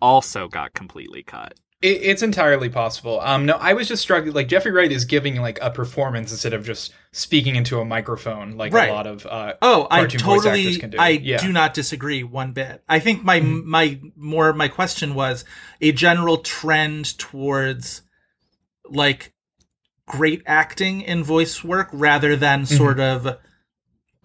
also got completely cut. It, it's entirely possible. Um, no, I was just struck. Like Jeffrey Wright is giving like a performance instead of just speaking into a microphone, like Right. a lot of. Uh, Oh, I cartoon totally, can do. I Yeah. do not disagree one bit. I think my Mm-hmm. my more my question was a general trend towards like great acting in voice work rather than Mm-hmm. sort of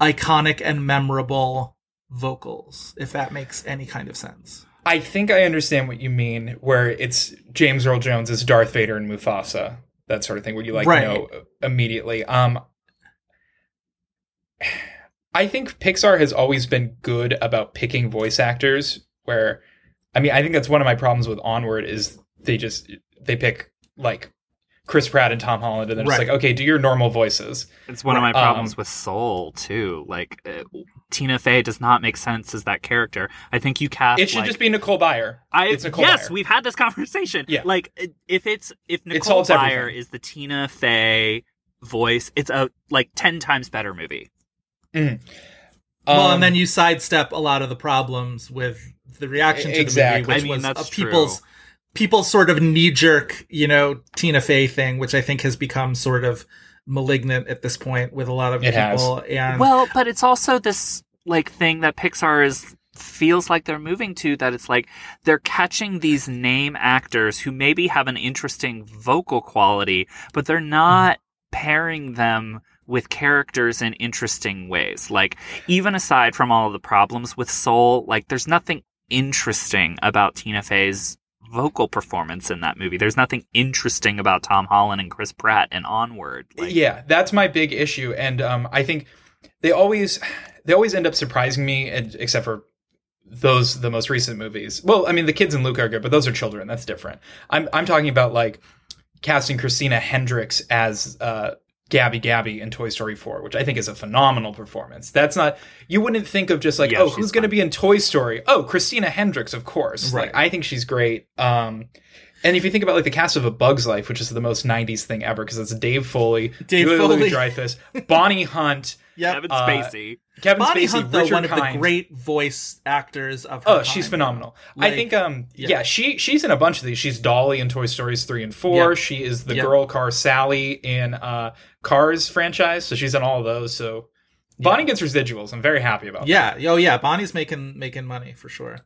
iconic and memorable vocals, if that makes any kind of sense. I think I understand what you mean. Where it's James Earl Jones as Darth Vader and Mufasa, that sort of thing, where you like Right. know immediately. Um, I think Pixar has always been good about picking voice actors. Where, I mean, I think that's one of my problems with Onward is they just they pick like Chris Pratt and Tom Holland, and then just Right. like, okay, do your normal voices. It's one of my Um, problems with Soul too. Like uh, Tina Fey does not make sense as that character. I think you cast. It should like- just be Nicole Byer. I it's Nicole yes, Byer. we've had this conversation. Yeah. like if it's if Nicole solves Byer everything. is the Tina Fey voice, it's a like ten times better movie. well, Um, and then you sidestep a lot of the problems with the reaction to Exactly. the movie, which I mean, was that's a people's people's sort of knee jerk, you know, Tina Fey thing, which I think has become sort of malignant at this point with a lot of It has. people. And Well, but it's also this like thing that Pixar is feels like they're moving to that it's like they're catching these name actors who maybe have an interesting vocal quality, but they're not pairing them with characters in interesting ways. Like even aside from all of the problems with Soul, like there's nothing interesting about Tina Fey's vocal performance in that movie. There's nothing interesting about Tom Holland and Chris Pratt and Onward. Like, yeah, that's my big issue, and um, I think they always they always end up surprising me, except for those the most recent movies. Well, I mean, the kids in Luca are good, but those are children. That's different. I'm I'm talking about like casting Christina Hendricks as uh, Gabby Gabby in Toy Story 4, which I think is a phenomenal performance. That's not you wouldn't think of just like Yeah, oh who's going to be in Toy Story? Oh, Christina Hendricks, of course. Right. Like I think she's great. Um, and if you think about like the cast of A Bug's Life, which is the most '90s thing ever, because it's Dave Foley, Dave Julia Foley. Louis-Dreyfus, Bonnie Hunt, Yep. Kevin Uh, Spacey. Kevin Bonnie Spacey, Hunt, though, Richard one of the great voice actors of her Oh, time. she's phenomenal. I think um yeah. yeah. she she's in a bunch of these. She's Dolly in Toy Stories 3 and 4. Yep. She is the Yep. girl car Sally in uh Cars franchise, so she's in all of those. So Bonnie gets residuals. I'm very happy about that. Yeah. Oh, yeah. Bonnie's making making money for sure.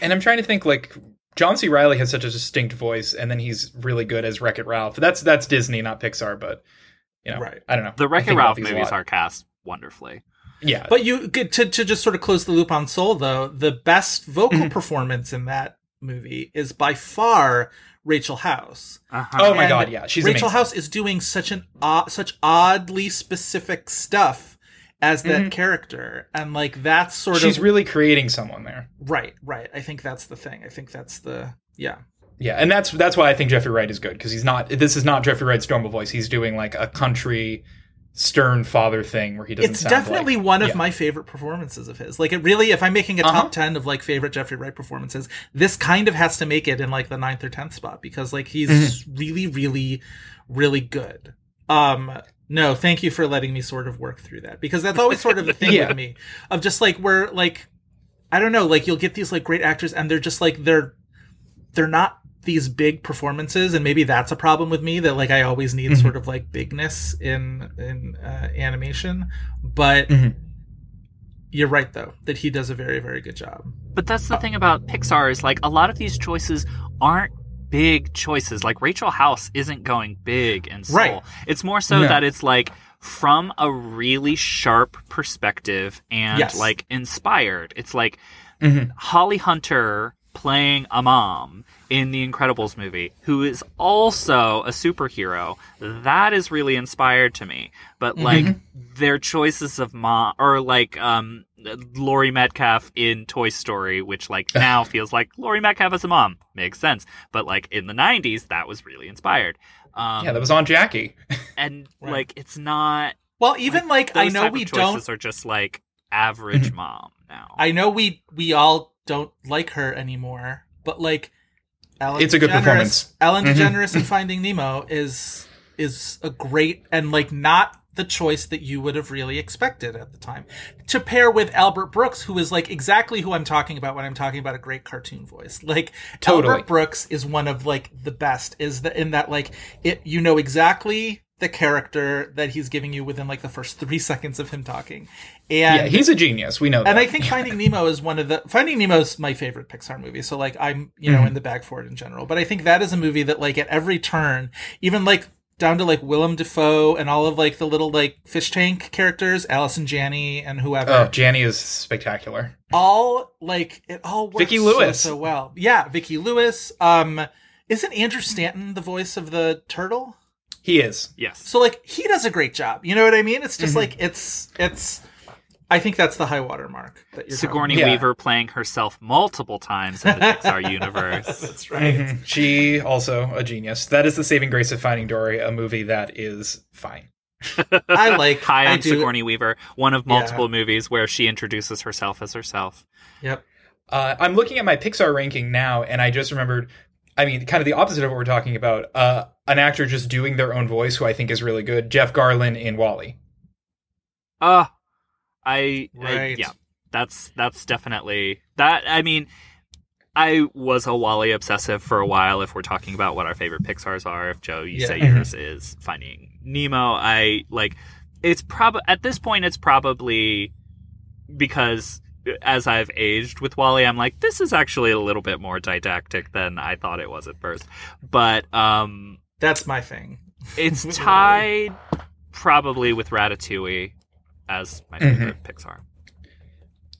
And I'm trying to think like John C. Reilly has such a distinct voice, and then he's really good as Wreck It Ralph. That's that's Disney, not Pixar, but you know, Right. I don't know. The I Wreck It Ralph these a movies lot. are cast wonderfully. yeah, But you get to to just sort of close the loop on Soul though, the best vocal Mm-hmm. performance in that movie is by far Rachel House. Uh-huh. Oh my And god, yeah, she's Rachel amazing. House is doing such an odd, such oddly specific stuff as that character, and like that's sort Mm-hmm. She's really creating someone there. Right, right. I think that's the thing. I think that's the yeah. Yeah, and that's that's why I think Jeffrey Wright is good because he's not. This is not Jeffrey Wright's normal voice. He's doing like a country stern father thing where he doesn't. It's definitely like- one of yeah. my favorite performances of his. Like it really, if I'm making a Uh-huh. top ten of like favorite Jeffrey Wright performances, this kind of has to make it in like the ninth or tenth spot because like he's Mm-hmm. really, really, really good. Um, no, thank you for letting me sort of work through that because that's always sort of the thing Yeah. with me of just like where like I don't know, like you'll get these like great actors and they're just like they're they're not these big performances and maybe that's a problem with me that like I always need Mm-hmm. sort of like bigness in in uh, animation but Mhm. you're right though that he does a very very good job But that's the thing about Pixar is like a lot of these choices aren't big choices. Like Rachel House isn't going big and Soul. Right. It's more so No. that it's like from a really sharp perspective and Yes. like inspired. It's like Mhm. Holly Hunter playing a mom in the Incredibles movie who is also a superhero. That is really inspired to me. But like their choices of mom or like um Laurie Metcalf in Toy Story, which like now feels like Laurie Metcalf as a mom. Makes sense. But like in the nineties that was really inspired. Um Yeah, that was on Jackie. and Right. like it's not well even like I those know type of we choices don't are just like average mom now. I know we we all don't like her anymore but like Ellen It's a good performance. Ellen Mhm. DeGeneres in Finding Nemo is is a great and like not the choice that you would have really expected at the time to pair with Albert Brooks who is like exactly who I'm talking about when I'm talking about a great cartoon voice like Totally. Albert Brooks is one of like the best is that in that like it you know exactly the character that he's giving you within like the first 3 seconds of him talking and yeah, he's a genius. We know that. and I think Finding Nemo is one of the Finding Nemo is my favorite Pixar movie. So like I'm you know Mm-hmm. in the bag for it in general. But I think that is a movie that like at every turn, even like down to like Willem Dafoe and all of like the little like fish tank characters, Allison Janney and whoever, oh, Janney is spectacular. all like it all works Vicki so, Lewis. so well. Yeah, Vicki Lewis. Um, isn't Andrew Stanton the voice of the turtle? He is. yes. So like he does a great job. You know what I mean? It's just Mm-hmm. like it's it's I think that's the high water mark that you're Sigourney Yeah. Weaver playing herself multiple times in the Pixar universe. That's right. Mhm. She also a genius. That is the saving grace of Finding Dory, a movie that is fine. I like. Hi, I I'm Sigourney Weaver, one of multiple Yeah. movies where she introduces herself as herself. Yep. Uh, I'm looking at my Pixar ranking now, and I just remembered. I mean, kind of the opposite of what we're talking about. Uh, an actor just doing their own voice, who I think is really good. Jeff Garlin in WALL-E. Uh I, I yeah. That's that's definitely that I mean I was a WALL-E obsessive for a while if we're talking about what our favorite Pixar's are. If Joe you Yeah. say yours is Finding Nemo, I like it's probably at this point it's probably because as I've aged with WALL-E, I'm like, this is actually a little bit more didactic than I thought it was at first. But um That's my thing. it's tied probably with Ratatouille as my favorite Pixar.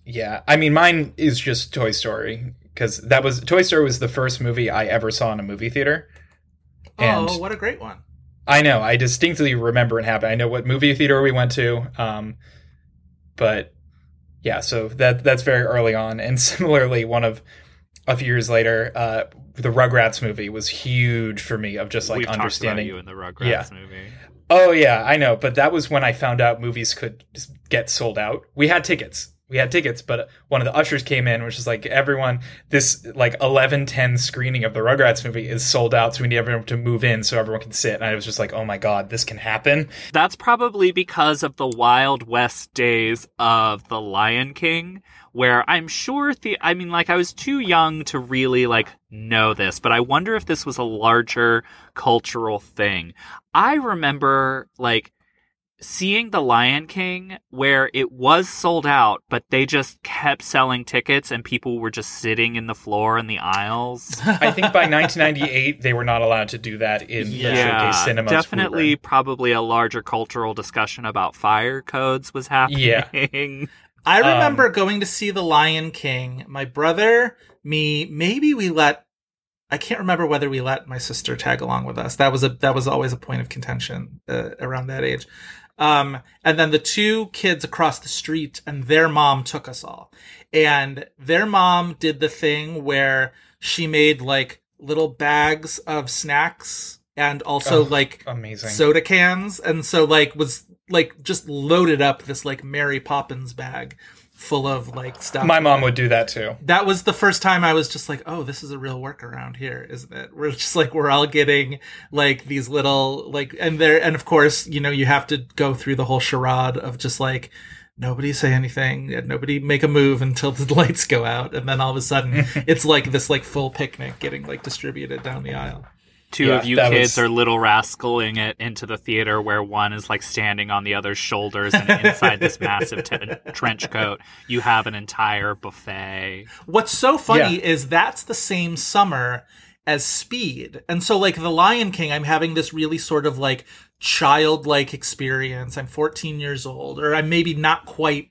Yeah, I mean, mine is just Toy Story because that was Toy Story was the first movie I ever saw in a movie theater. And oh, what a great one! I know, I distinctly remember it happened. I know what movie theater we went to, um, but yeah, so that that's very early on. And similarly, one of a few years later, uh, the Rugrats movie was huge for me of just like We've understanding. about you in the Rugrats Yeah. movie. Oh yeah, I know, but that was when I found out movies could get sold out. We had tickets. We had tickets, but one of the ushers came in, which is like everyone. This like eleven ten screening of the Rugrats movie is sold out, so we need everyone to move in so everyone can sit. And I was just like, oh my god, this can happen. That's probably because of the Wild West days of The Lion King, where I'm sure the I mean like I was too young to really like know this, but I wonder if this was a larger cultural thing. I remember like seeing The Lion King where it was sold out, but they just kept selling tickets and people were just sitting in the floor in the aisles. I think by 1998 they were not allowed to do that in the showcase cinemas. we were definitely in. probably a larger cultural discussion about fire codes was happening. Yeah. I Um, remember going to see The Lion King. My brother, me, maybe we let. I can't remember whether we let my sister tag along with us. That was a that was always a point of contention uh, around that age. Um, and then the two kids across the street and their mom took us all. And their mom did the thing where she made like little bags of snacks and also Oh, like amazing. soda cans and so like was like just loaded up this like mary poppins bag full of like stuff. My mom would do that too. that was the first time i was just like oh this is a real workaround here isn't it? We're just like we're all getting like these little like and there and of course you know you have to go through the whole charade of just like nobody say anything and nobody make a move until the lights go out and then all of a sudden it's like this like full picnic getting like distributed down the aisle Two Yeah, of you kids was- are little rascaling it into the theater where one is like standing on the other's shoulders and inside this massive t- trench coat, you have an entire buffet. What's so funny Yeah. is that's the same summer as Speed. And so like The Lion King, I'm having this really sort of like childlike experience. I'm 14 years old, or I'm maybe not quite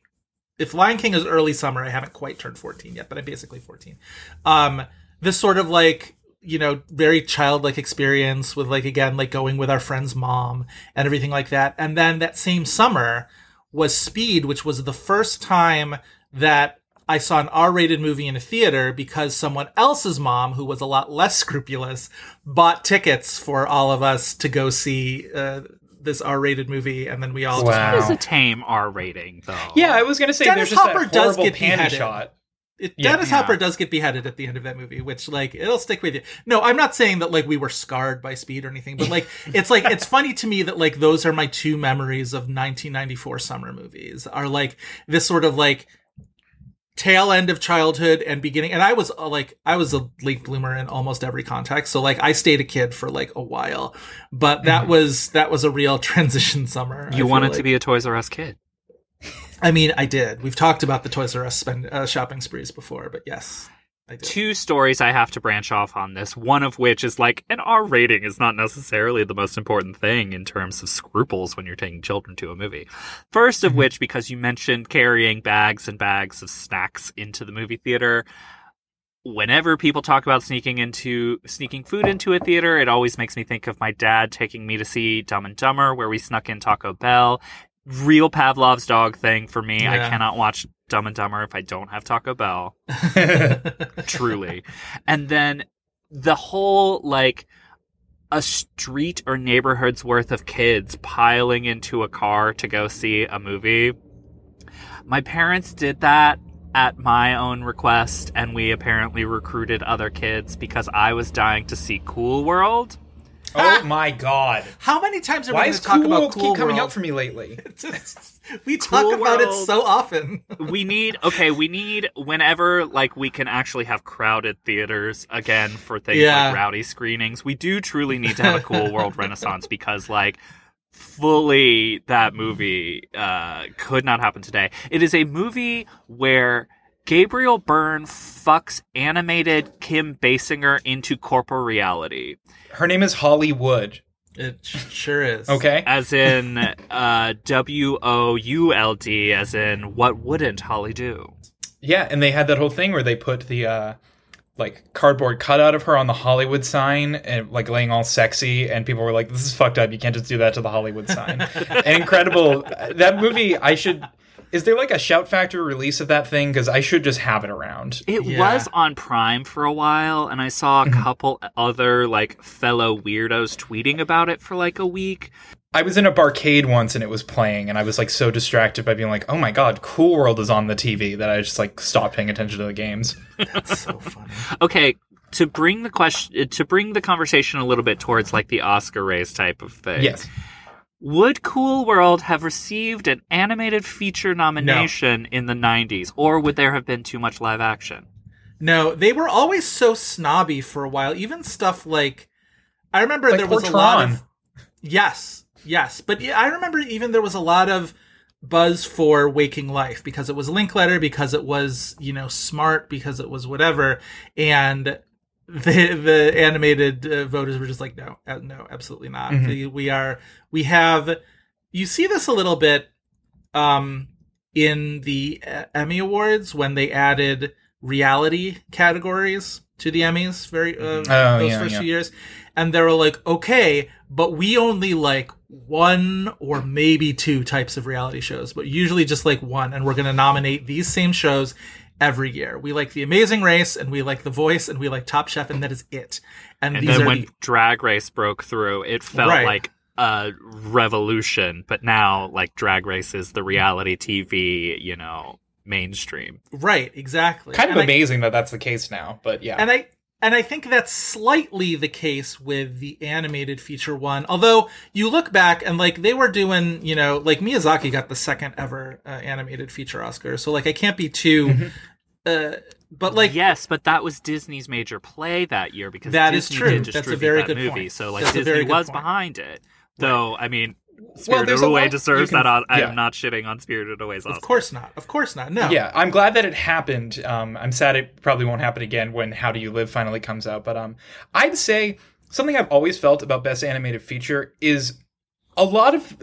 if Lion King is early summer, I haven't quite turned 14 yet, but I'm basically 14. Um this sort of like you know, very childlike experience with like again, like going with our friend's mom and everything like that. And then that same summer was Speed, which was the first time that I saw an R-rated movie in a theater because someone else's mom, who was a lot less scrupulous, bought tickets for all of us to go see uh, this R-rated movie, and then we all Wow. That is Wow. a tame R rating, though. Yeah, I was gonna say Dennis there's just Hopper that does get panty beheaded. shot. It, Yeah. Dennis Yeah. Hopper does get beheaded at the end of that movie, which like it'll stick with you. No, I'm not saying that like we were scarred by Speed or anything, but like it's like it's funny to me that like those are my two memories of 1994 summer movies are like this sort of like tail end of childhood and beginning and I was uh, like I was a late bloomer in almost every context so like I stayed a kid for like a while but that was that was a real transition summer Mm-hmm. You feel wanted like. to be a Toys R Us kid. I mean I did we've talked about the Toys R Us spend, uh, shopping sprees before but yes Two stories I have to branch off on this, one of which is like an R rating is not necessarily the most important thing in terms of scruples when you're taking children to a movie. First of which, because you mentioned carrying bags and bags of snacks into the movie theater. Whenever people talk about sneaking into sneaking food into a theater, it always makes me think of my dad taking me to see Dumb and Dumber, where we snuck in Taco Bell real Pavlov's dog thing for me. I cannot watch Dumb and Dumber if I don't have Taco Bell. truly. And then the whole like a street or neighborhood's worth of kids piling into a car to go see a movie. My parents did that at my own request, and we apparently recruited other kids because I was dying to see Cool World. Oh my god. How many times are Why we going to talk Cool about Cool keep coming World? up for me lately? we talk Cool about it so often. we need okay we need whenever like we can actually have crowded theaters again for things Yeah. like rowdy screenings we do truly need to have a cool world renaissance because like fully that movie uh could not happen today it is a movie where Gabriel Byrne fucks animated Kim Basinger into corporal reality, Her name is Hollywood. It sure is. Okay. as in uh, W O U L D, as in what wouldn't Holly do? Yeah, and they had that whole thing where they put the uh like cardboard cutout of her on the Hollywood sign and like laying all sexy and people were like this is fucked up you can't just do that to the Hollywood sign. and incredible that movie I should is there like a shout factory release of that thing cuz I should just have it around. It Yeah. was on Prime for a while, and I saw a mm-hmm. couple other like fellow weirdos tweeting about it for like a week. I was in a barcade once and it was playing and I was like so distracted by being like oh my god Cool World is on the TV that I just like stopped paying attention to the games. That's so funny. Okay, to bring the question to bring the conversation a little bit towards like the Oscar race type of thing. Yes. Would Cool World have received an animated feature nomination in the 90s, or would there have been too much live action? No, they were always so snobby for a while. Even stuff like I remember Like there was poor a lot of yes, yes, but I remember even there was a lot of buzz for Waking Life because it was Linklater, because it was you know smart, because it was whatever, and the the animated uh, voters were just like no, uh, no, absolutely not. Mhm. We, we are we have you see this a little bit um in the uh, Emmy Awards when they added reality categories to the Emmys very uh, Oh, those yeah, first yeah. few years, and they were like, okay, but we only like one or maybe two types of reality shows, but usually just like one, and we're going to nominate these same shows every year. We like The Amazing Race, and we like The Voice, and we like Top Chef, and that is it. And, And these then are when the Drag Race broke through, it felt Right. like a revolution. But now, like, Drag Race is the reality TV, you know, mainstream. right, exactly. Kind of And I- amazing that that's the case now, but yeah. and I and I think that's slightly the case with the animated feature one. Although you look back and like they were doing, you know, like Miyazaki got the second ever uh, animated feature Oscar, so like I can't be too. Uh, but like yes, but that was Disney's major play that year because That is Disney true. did That's a very good movie. point. So like That's Disney was point. behind it. Though I mean, Spirited there's a Away deserves can- that. on- I yeah. am not shitting on Spirited Away's Oscar. of course not, of course not. No, Yeah, I'm glad that it happened. Um, I'm sad it probably won't happen again when How Do You Live finally comes out. But um, I'd say something I've always felt about Best Animated Feature is a lot of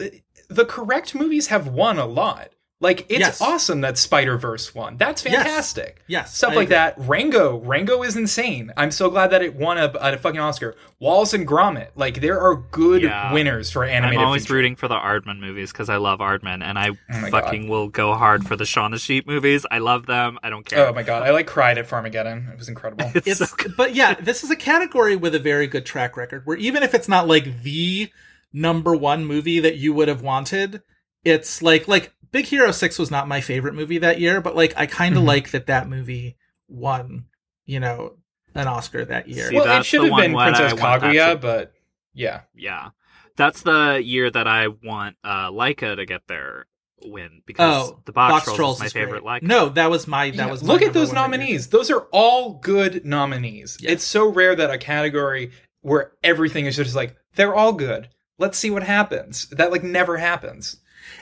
the correct movies have won a lot. Like it's Yes. awesome that Spider Verse won. That's fantastic. Yes, stuff I like agree. that. Rango, Rango is insane. I'm so glad that it won a, a fucking Oscar. Wallace and Gromit, like there are good Yeah. winners for animated. I'm animated. always feature. rooting for the Aardman movies because I love Aardman, and I oh my fucking will go hard for the Shaun the Sheep movies. I love them. I don't care. Oh my god, I like cried at Farmageddon. It was incredible. It's it's so but yeah, this is a category with a very good track record where even if it's not like the number one movie that you would have wanted, it's like like Big Hero 6 was not my favorite movie that year, but like I kind of Mhm. like that that movie won, you know, an Oscar that year. See, well, it should have been Princess I want that Kaguya, to- but yeah. Yeah, that's the year that I want uh, Laika to get their win because oh, the Box, Trolls, is my is favorite. great. Laika. No, that was my that Yeah, was my look at those one that year. nominees. Those are all good nominees. Yes. It's so rare that a category where everything is just like they're all good. Let's see what happens. That like never happens.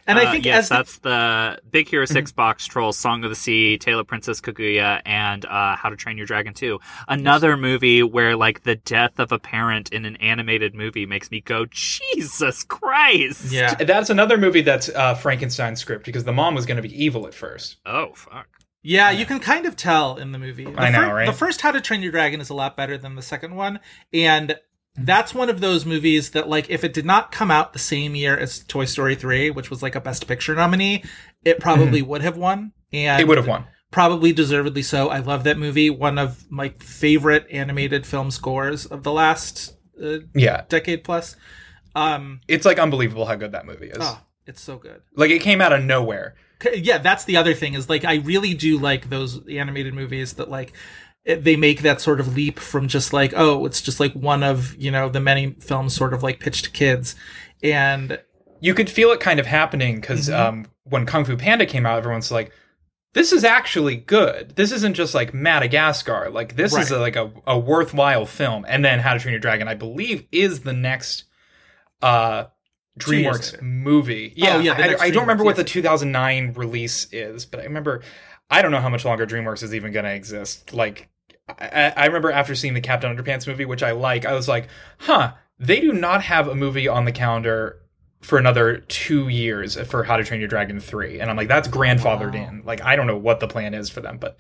And Uh, I think yes, as the, that's the Big Hero 6 Box Trolls, Song of the Sea, Tale of Princess Kaguya, and uh, How to Train Your Dragon 2. Another movie where like the death of a parent in an animated movie makes me go, Jesus Christ! yeah. That's another movie that's uh, Frankenstein's script because the mom was going to be evil at first. Oh fuck. Yeah, you can kind of tell in the movie. The I know, fir- right? The first How to Train Your Dragon is a lot better than the second one, and that's one of those movies that like if it did not come out the same year as Toy Story 3, which was like a best picture nominee, it probably would have won. And It would have won. Probably deservedly so. I love that movie. One of my favorite animated film scores of the last uh, Yeah, decade plus. Um, it's like unbelievable how good that movie is. oh, it's so good. Like it came out of nowhere. Yeah, that's the other thing is like I really do like those animated movies that like they make that sort of leap from just like oh it's just like one of you know the many films sort of like pitched to kids and You could feel it kind of happening because Mm-hmm. um, when Kung Fu Panda came out, everyone's like, "This is actually good. This isn't just like Madagascar. Like this is a, like a, a worthwhile film." And then How to Train Your Dragon, I believe, is the next uh, DreamWorks movie. Yeah, Oh, yeah, I, I don't remember what the 2009 release is, but I remember. I don't know how much longer DreamWorks is even going to exist. Like, I, I remember after seeing the Captain Underpants movie, which I like, I was like, huh, they do not have a movie on the calendar for another two years for How to Train Your Dragon 3. And I'm like, that's grandfathered in. Like, I don't know what the plan is for them, but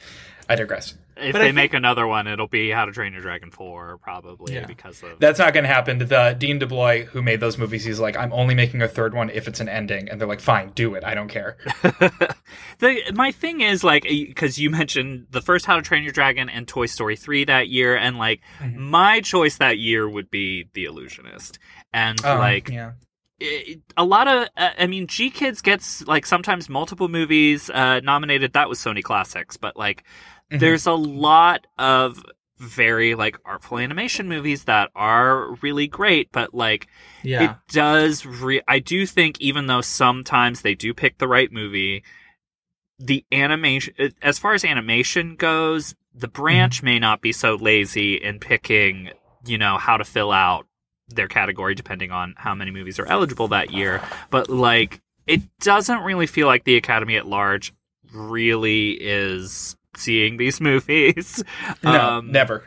I digress. If But they think- make another one, it'll be How to Train Your Dragon 4, probably, Yeah. because of. That's not going to happen. The Dean DeBlois, who made those movies, he's like, I'm only making a third one if it's an ending. And they're like, fine, do it. I don't care. the my thing is like because you mentioned the first How to Train Your Dragon and Toy Story three that year, and like Mm-hmm. my choice that year would be The Illusionist, and Um, like yeah. a lot of uh, I mean GKIDS gets like sometimes multiple movies uh, nominated. That was Sony Classics, but like Mhm. there's a lot of very like artful animation movies that are really great, but like yeah. it does re- i do think even though sometimes they do pick the right movie the animation as far as animation goes the branch may not be so lazy in picking you know how to fill out their category depending on how many movies are eligible that year. But like it doesn't really feel like the academy at large really is seeing these movies No, Um, never.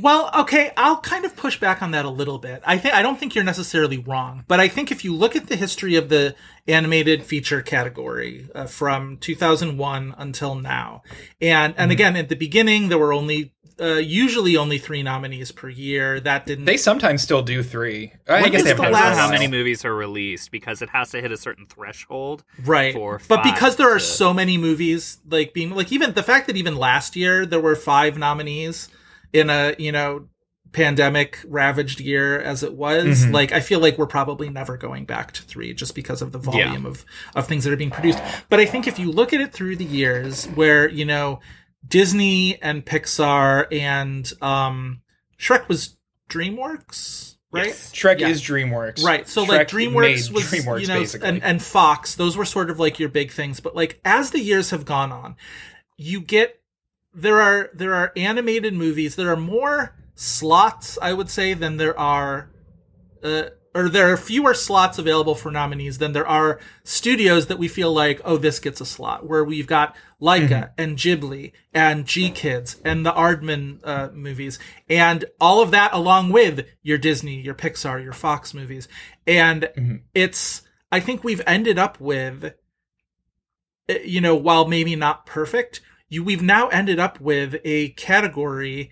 Well, okay, I'll kind of push back on that a little bit. I think I don't think you're necessarily wrong, but I think if you look at the history of the animated feature category uh, from 2001 until now, and Mm-hmm. and again at the beginning there were only uh, usually only three nominees per year. That didn't. they sometimes still do three. I When guess was they haven't the it for a last- how many movies are released because it has to hit a certain threshold right for but because there are to- so many movies like being like even the fact that even last year there were five nominees in a you know pandemic ravaged year as it was Mhm. like i feel like we're probably never going back to three just because of the volume of of things that are being produced but i think if you look at it through the years where you know disney and pixar and um shrek was dreamworks right Yes. Shrek Yeah. is DreamWorks. Right. So like DreamWorks was DreamWorks you know basically. and and Fox, those were sort of like your big things, but like as the years have gone on, you get there are there are animated movies, there are more slots I would say than there are uh or there are fewer slots available for nominees than there are studios that we feel like, oh, this gets a slot. Where we've got Laika and Ghibli and GKIDS and the Aardman uh, movies and all of that, along with your Disney, your Pixar, your Fox movies. And it's, I think we've ended up with, uh, you know, while maybe not perfect, you we've now ended up with a category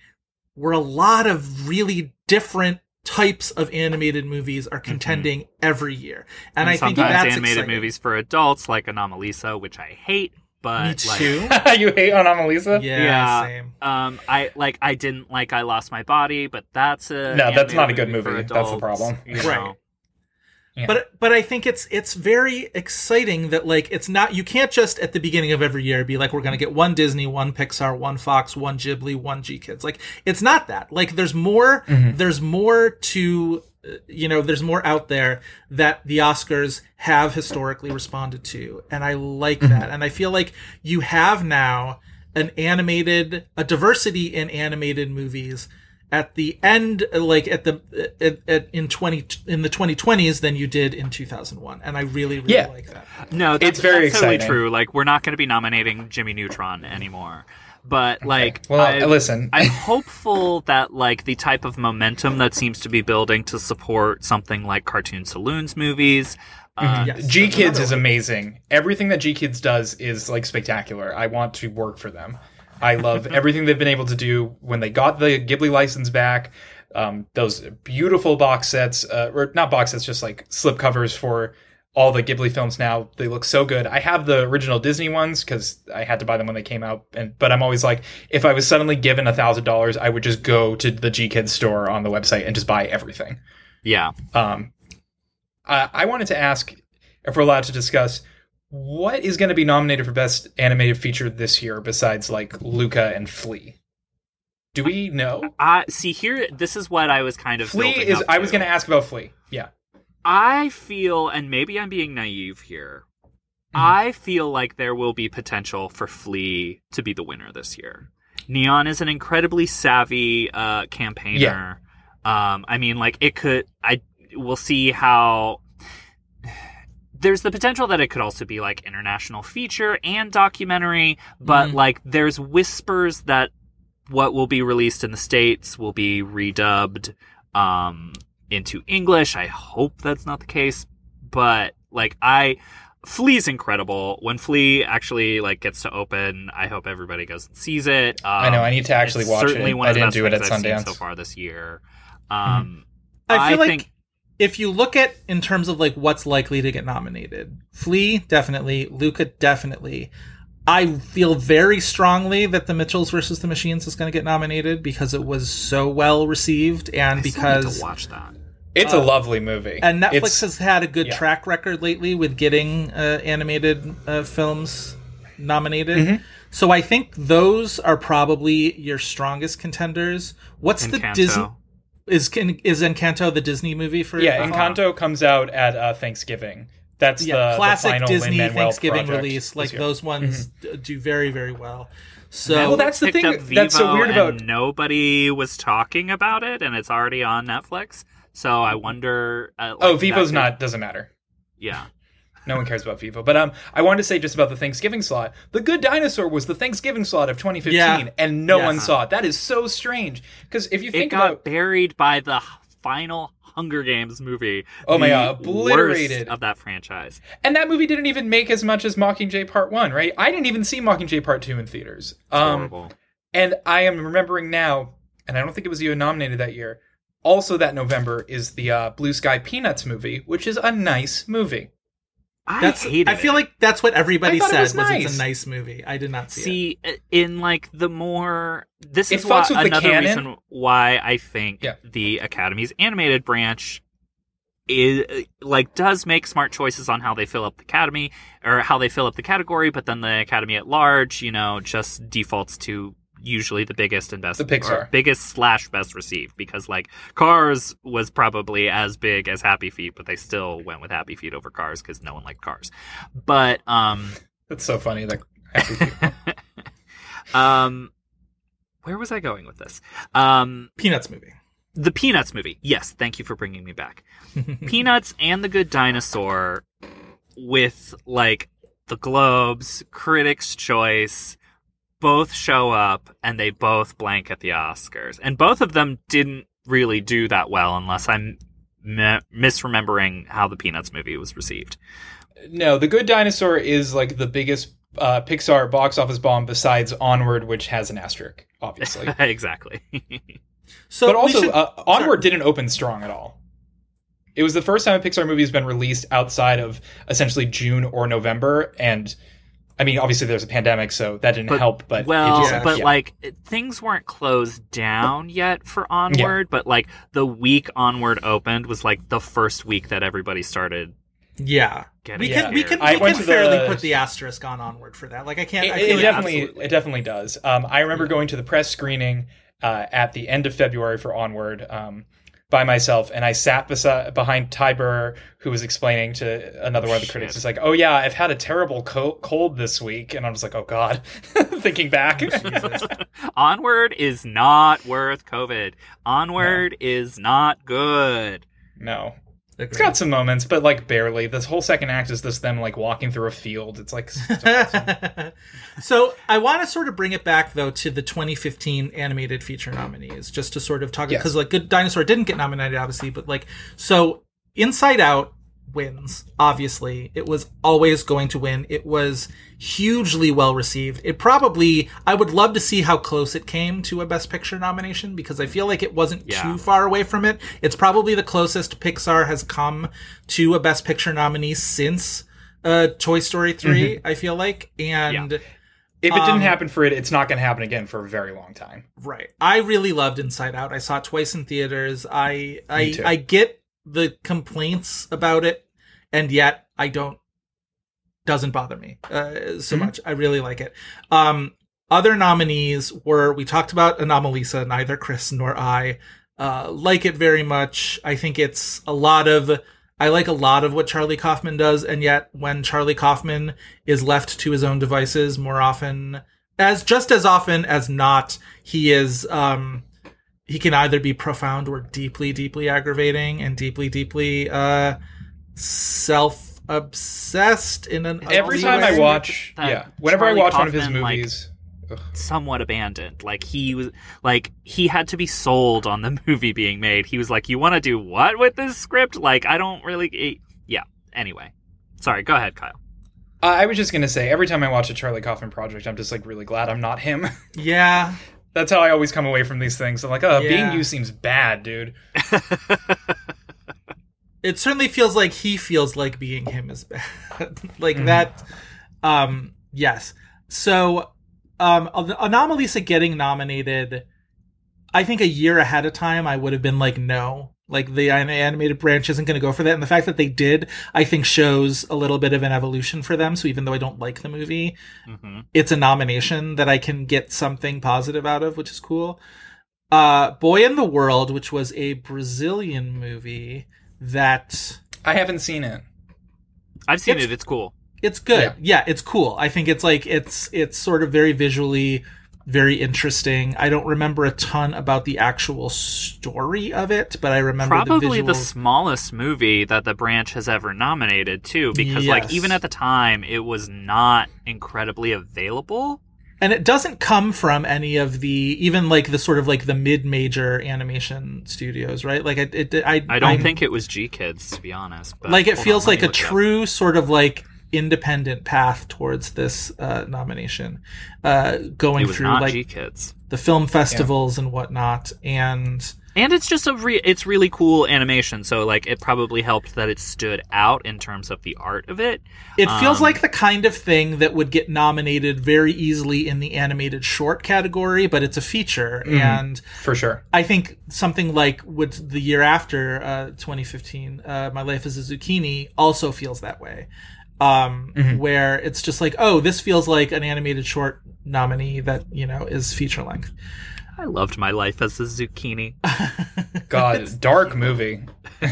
where a lot of really different types of animated movies are contending every year. And, I think sometimes that's animated exciting. movies for adults like Anomalisa, which I hate, but Me like, too. you hate Anomalisa? yeah, Yeah. same. Um, I like I didn't like I Lost My Body, but that's a No, that's not a animated good movie. That's the problem. you Right. Yeah. But but I think it's it's very exciting that like it's not you can't just at the beginning of every year be like we're gonna get one Disney, one Pixar, one Fox, one Ghibli, one GKIDS. Like it's not that. Like there's more Mm-hmm. there's more to uh, you know there's more out there that the Oscars have historically responded to, and I like Mm-hmm. that. And I feel like you have now an animated a diversity in animated movies at the end like at the at, at, in 20 in the 2020s than you did in 2001 and i really really Yeah. like that No, that's, It's very that's totally exciting. true. Like we're not going to be nominating Jimmy Neutron anymore. But like, Well, I- listen. I'm hopeful that like the type of momentum that seems to be building to support something like Cartoon Saloons movies. Uh, Yes, GKIDS is amazing. Everything that GKIDS does is like spectacular. I want to work for them. I love everything they've been able to do when they got the Ghibli license back. um, those beautiful box sets, uh, or not box sets, just like slip covers for all the Ghibli films now. They look so good. I have the original Disney ones because I had to buy them when they came out. And but I'm always like, if I was suddenly given a thousand dollars, I would just go to the GKIDS store on the website and just buy everything. Yeah. Um, I, I wanted to ask if we're allowed to discuss what is going to be nominated for best animated feature this year besides like Luca and Flee. Do we know? I see here. This is what I was kind of. Flee is. I was going to ask about Flee. Yeah. I feel, and maybe I'm being naive here. Mm-hmm. I feel like there will be potential for Flee to be the winner this year. Neon is an incredibly savvy uh, campaigner. Um, I mean, like it could. I we'll see how. There's the potential that it could also be like international feature and documentary, but Mhm. like there's whispers that what will be released in the states will be redubbed um, into English. I hope that's not the case, but like I Flee's incredible. When Flee actually like gets to open, I hope everybody goes and sees it. Um, I know, I need to actually it's watch it. certainly One I of the didn't best do it at I've seen Sundance. so far this year. Um, I feel like think if you look at in terms of like what's likely to get nominated, Flee definitely, Luca definitely. I feel very strongly that the Mitchells versus the Machines is going to get nominated because it was so well received and I still need because to watch that. It's a lovely movie. and Netflix It's- has had a good yeah. track record lately with getting uh, animated uh, films nominated. Mm-hmm. So I think those are probably your strongest contenders. What's the Disney is is Encanto the Disney movie for yeah, uh, Encanto comes out at uh, Thanksgiving. That's yeah, the classic the final Disney Lin-Manuel Thanksgiving release. this Like year. Mm-hmm. those ones d- do very very well. So Well, that's the thing that's so weird about- nobody was talking about it, and it's already on Netflix. So I wonder. Uh, like, Oh, that Vivo's not doesn't matter. Yeah. No one cares about Vivo. But um, I wanted to say just about the Thanksgiving slot. The Good Dinosaur was the Thanksgiving slot of 2015, Yeah. and no Yeah. one saw it. That is so strange. Because if you think It got about buried by the final Hunger Games movie. Oh my God, obliterated. of that franchise. And that movie didn't even make as much as Mockingjay Part 1, right? I didn't even see Mockingjay Part 2 in theaters. Um, Horrible. and I am remembering now, and I don't think it was even nominated that year. Also, that November is the uh, Blue Sky Peanuts movie, which is a nice movie. I that's hated I feel it. like that's what everybody I thought it said was was, nice. it's a nice movie. I did not see. See, i- in like the more this It is why, fucks with the another reason why I think Yeah. the Academy's animated branch is like does make smart choices on how they fill up the Academy or how they fill up the category, but then the Academy at large, you know, just defaults to usually the biggest and best The Pixar. biggest slash best received because like Cars was probably as big as Happy Feet, but they still went with Happy Feet over Cars because no one liked Cars. But um That's so funny. That um where was i going with this um Peanuts movie. the peanuts movie yes thank you for bringing me back peanuts and the good dinosaur with like the globes critics choice both show up and they both blank at the oscars and both of them didn't really do that well unless i'm mi- misremembering how the peanuts movie was received no, The Good Dinosaur is like the biggest uh, Pixar box office bomb besides Onward, which has an asterisk, obviously. exactly So but also, should- uh, Onward didn't open strong at all. It was the first time a Pixar movie has been released outside of essentially June or November, and I mean, obviously there's a pandemic, so that didn't help. But well, just- Yeah. but yeah. like things weren't closed down yet for Onward. But like the week Onward opened was like the first week that everybody started. yeah, Getting we can we can I we went can to the- fairly put the asterisk on onward for that. Like I can't. it, I it like definitely absolutely. it definitely does. Um, I remember going to the press screening uh, at the end of February for Onward um, by myself, and I sat beside, behind Ty Burr, who was explaining to another one of the critics. Shit. It's like, "Oh yeah, I've had a terrible co- cold this week," and I was like, "Oh God," thinking back. Onward is not worth COVID. Onward is not good. no, it's got some moments, but like barely. This whole second act is just them like walking through a field. It's like so I want to sort of bring it back though to the 2015 animated feature nominees, just to sort of talk Yes. because like Good Dinosaur didn't get nominated, obviously, but like so Inside Out wins. Obviously, it was always going to win. It was hugely well received. It probably, I would love to see how close it came to a Best Picture nomination because I feel like it wasn't Yeah. too far away from it. It's probably the closest Pixar has come to a Best Picture nominee since uh, Toy Story 3, I feel like. And. If it Um, didn't happen for it, it's not going to happen again for a very long time. Right. I really loved Inside Out. I saw it twice in theaters. I I. I get the complaints about it, and yet I don't doesn't bother me uh, so much. I really like it. Um, other nominees were we talked about Anomalisa. Neither Chris nor I uh, like it very much. I think it's a lot of. I like a lot of what Charlie Kaufman does, and yet when Charlie Kaufman is left to his own devices more often, as just as often as not, he is um he can either be profound or deeply, deeply aggravating and deeply, deeply uh self obsessed in an Every ugly time I watch, that yeah, whenever Charlie I watch one of his Kaufman, like- movies, somewhat abandoned. Like he was like he had to be sold on the movie being made. He was like, "You want to do what with this script?" Like I don't really. eh, yeah. Anyway, sorry. Go ahead, Kyle. Uh, I was just gonna say, every time I watch a Charlie Kaufman project, I'm just like really glad I'm not him. Yeah. That's how I always come away from these things. I'm like, oh, Yeah. being you seems bad, dude. It certainly feels like he feels like being him is bad. like Mm-hmm. that um yes. So um Anomalisa getting nominated I think a year ahead of time I would have been like no. Like the animated branch isn't going to go for that and the fact that they did I think shows a little bit of an evolution for them so even though I don't like the movie hmm it's a nomination that I can get something positive out of, which is cool. Uh, Boy in the World, which was a Brazilian movie that I haven't seen it. I've seen It's- it. It's cool. it's good. Yeah. Yeah. it's cool. I think it's like it's it's sort of very visually very interesting. I don't remember a ton about the actual story of it, but I remember Probably the the, smallest movie that the branch has ever nominated too, because Yes. like even at the time, it was not incredibly available. and it doesn't come from any of the even like the sort of like the mid-major animation studios, right? Like it, it I I don't I'm- think it was GKIDS to be honest. But like it feels on, like a it up. true sort of like independent path towards this uh, nomination, uh, going through like GKIDS. the film festivals and whatnot. And And it's just a re- it's really cool animation, so like it probably helped that it stood out in terms of the art of it. it feels Um, like the kind of thing that would get nominated very easily in the animated short category, but it's a feature. Mm-hmm. And For sure. I think something like what the year after uh, 2015, uh, My Life as a Zucchini, also feels that way. Um, Mm-hmm. where it's just like, oh, this feels like an animated short nominee that you know is feature length. I loved my life as a zucchini. God, dark movie.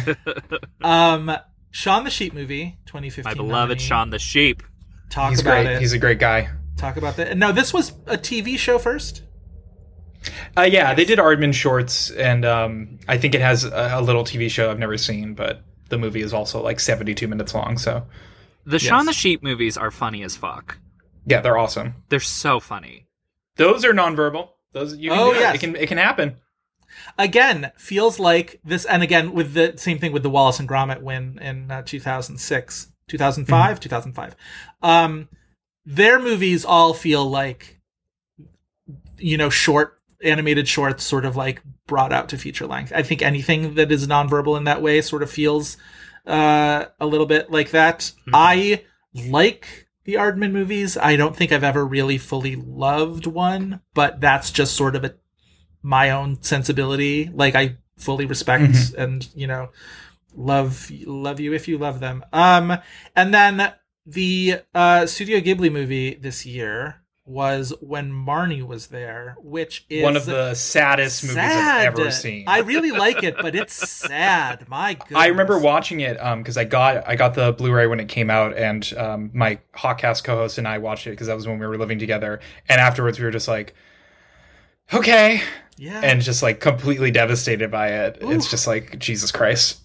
Um, Shaun the Sheep movie, 2015. My beloved nominee. Shaun the Sheep. Talk He's about great. it. He's a great guy. Talk about that. No, this was a TV show first. Uh, yeah, they did Aardman shorts, and um, I think it has a, a little TV show I've never seen, but the movie is also like 72 minutes long. So The Shaun the Sheep movies are funny as fuck. yeah, they're awesome. They're so funny. Those are nonverbal. Those you can Oh, do it. yes. It can it can happen. again feels like this and again with the same thing with the wallace and gromit win in uh, 2006 2005 2005 um their movies all feel like you know short animated shorts sort of like brought out to feature length i think anything that is nonverbal in that way sort of feels uh a little bit like that i like the Aardman movies. I don't think I've ever really fully loved one, but that's just sort of a my own sensibility. Like I fully respect and you know love love you if you love them. Um, and then the uh, Studio Ghibli movie this year was when Marnie was there, which is One of the saddest movies. I've ever seen. I really like it, but it's sad. My God, I remember watching it because I got I got the Blu-ray when it came out, and um, my Hawkcast co-host and I watched it because that was when we were living together. And afterwards, we were just like, okay, Yeah. and just like completely devastated by it. It's just like Jesus Christ.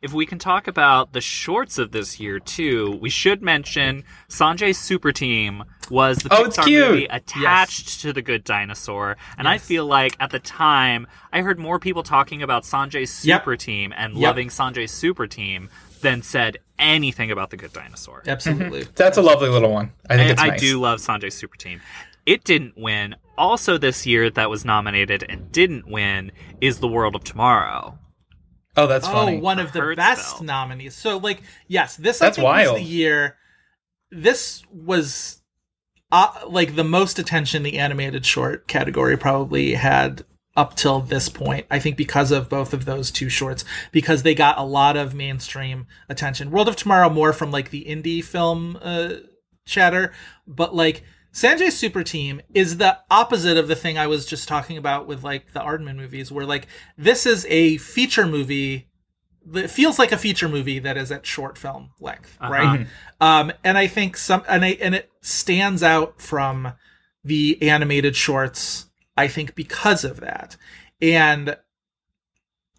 If we can talk about the shorts of this year too, we should mention Sanjay's Super Team was the Oh, it's Pixar cute. movie attached to The Good Dinosaur, and I feel like at the time I heard more people talking about Sanjay's Yep. Super Team and Yep. loving Sanjay's Super Team than said anything about the Good Dinosaur. Absolutely. Mm-hmm. That's a lovely little one. I think And it's I do love Sanjay Super Team. It didn't win. Also, this year that was nominated and didn't win is The World of Tomorrow. Oh, that's oh, funny. one of the Hertzfeldt. best nominees. So, like, yes, this That's I think was wild. the year. This was uh, like the most attention the animated short category probably had up till this point. I think because of both of those two shorts, because they got a lot of mainstream attention. World of Tomorrow more from like the indie film uh, chatter, but like Sanjay Super Team is the opposite of the thing I was just talking about with like the Aardman movies, where like this is a feature movie. It feels like a feature movie that is at short film length, right? Um, and I think some, and I, and it stands out from the animated shorts. I think because of that, and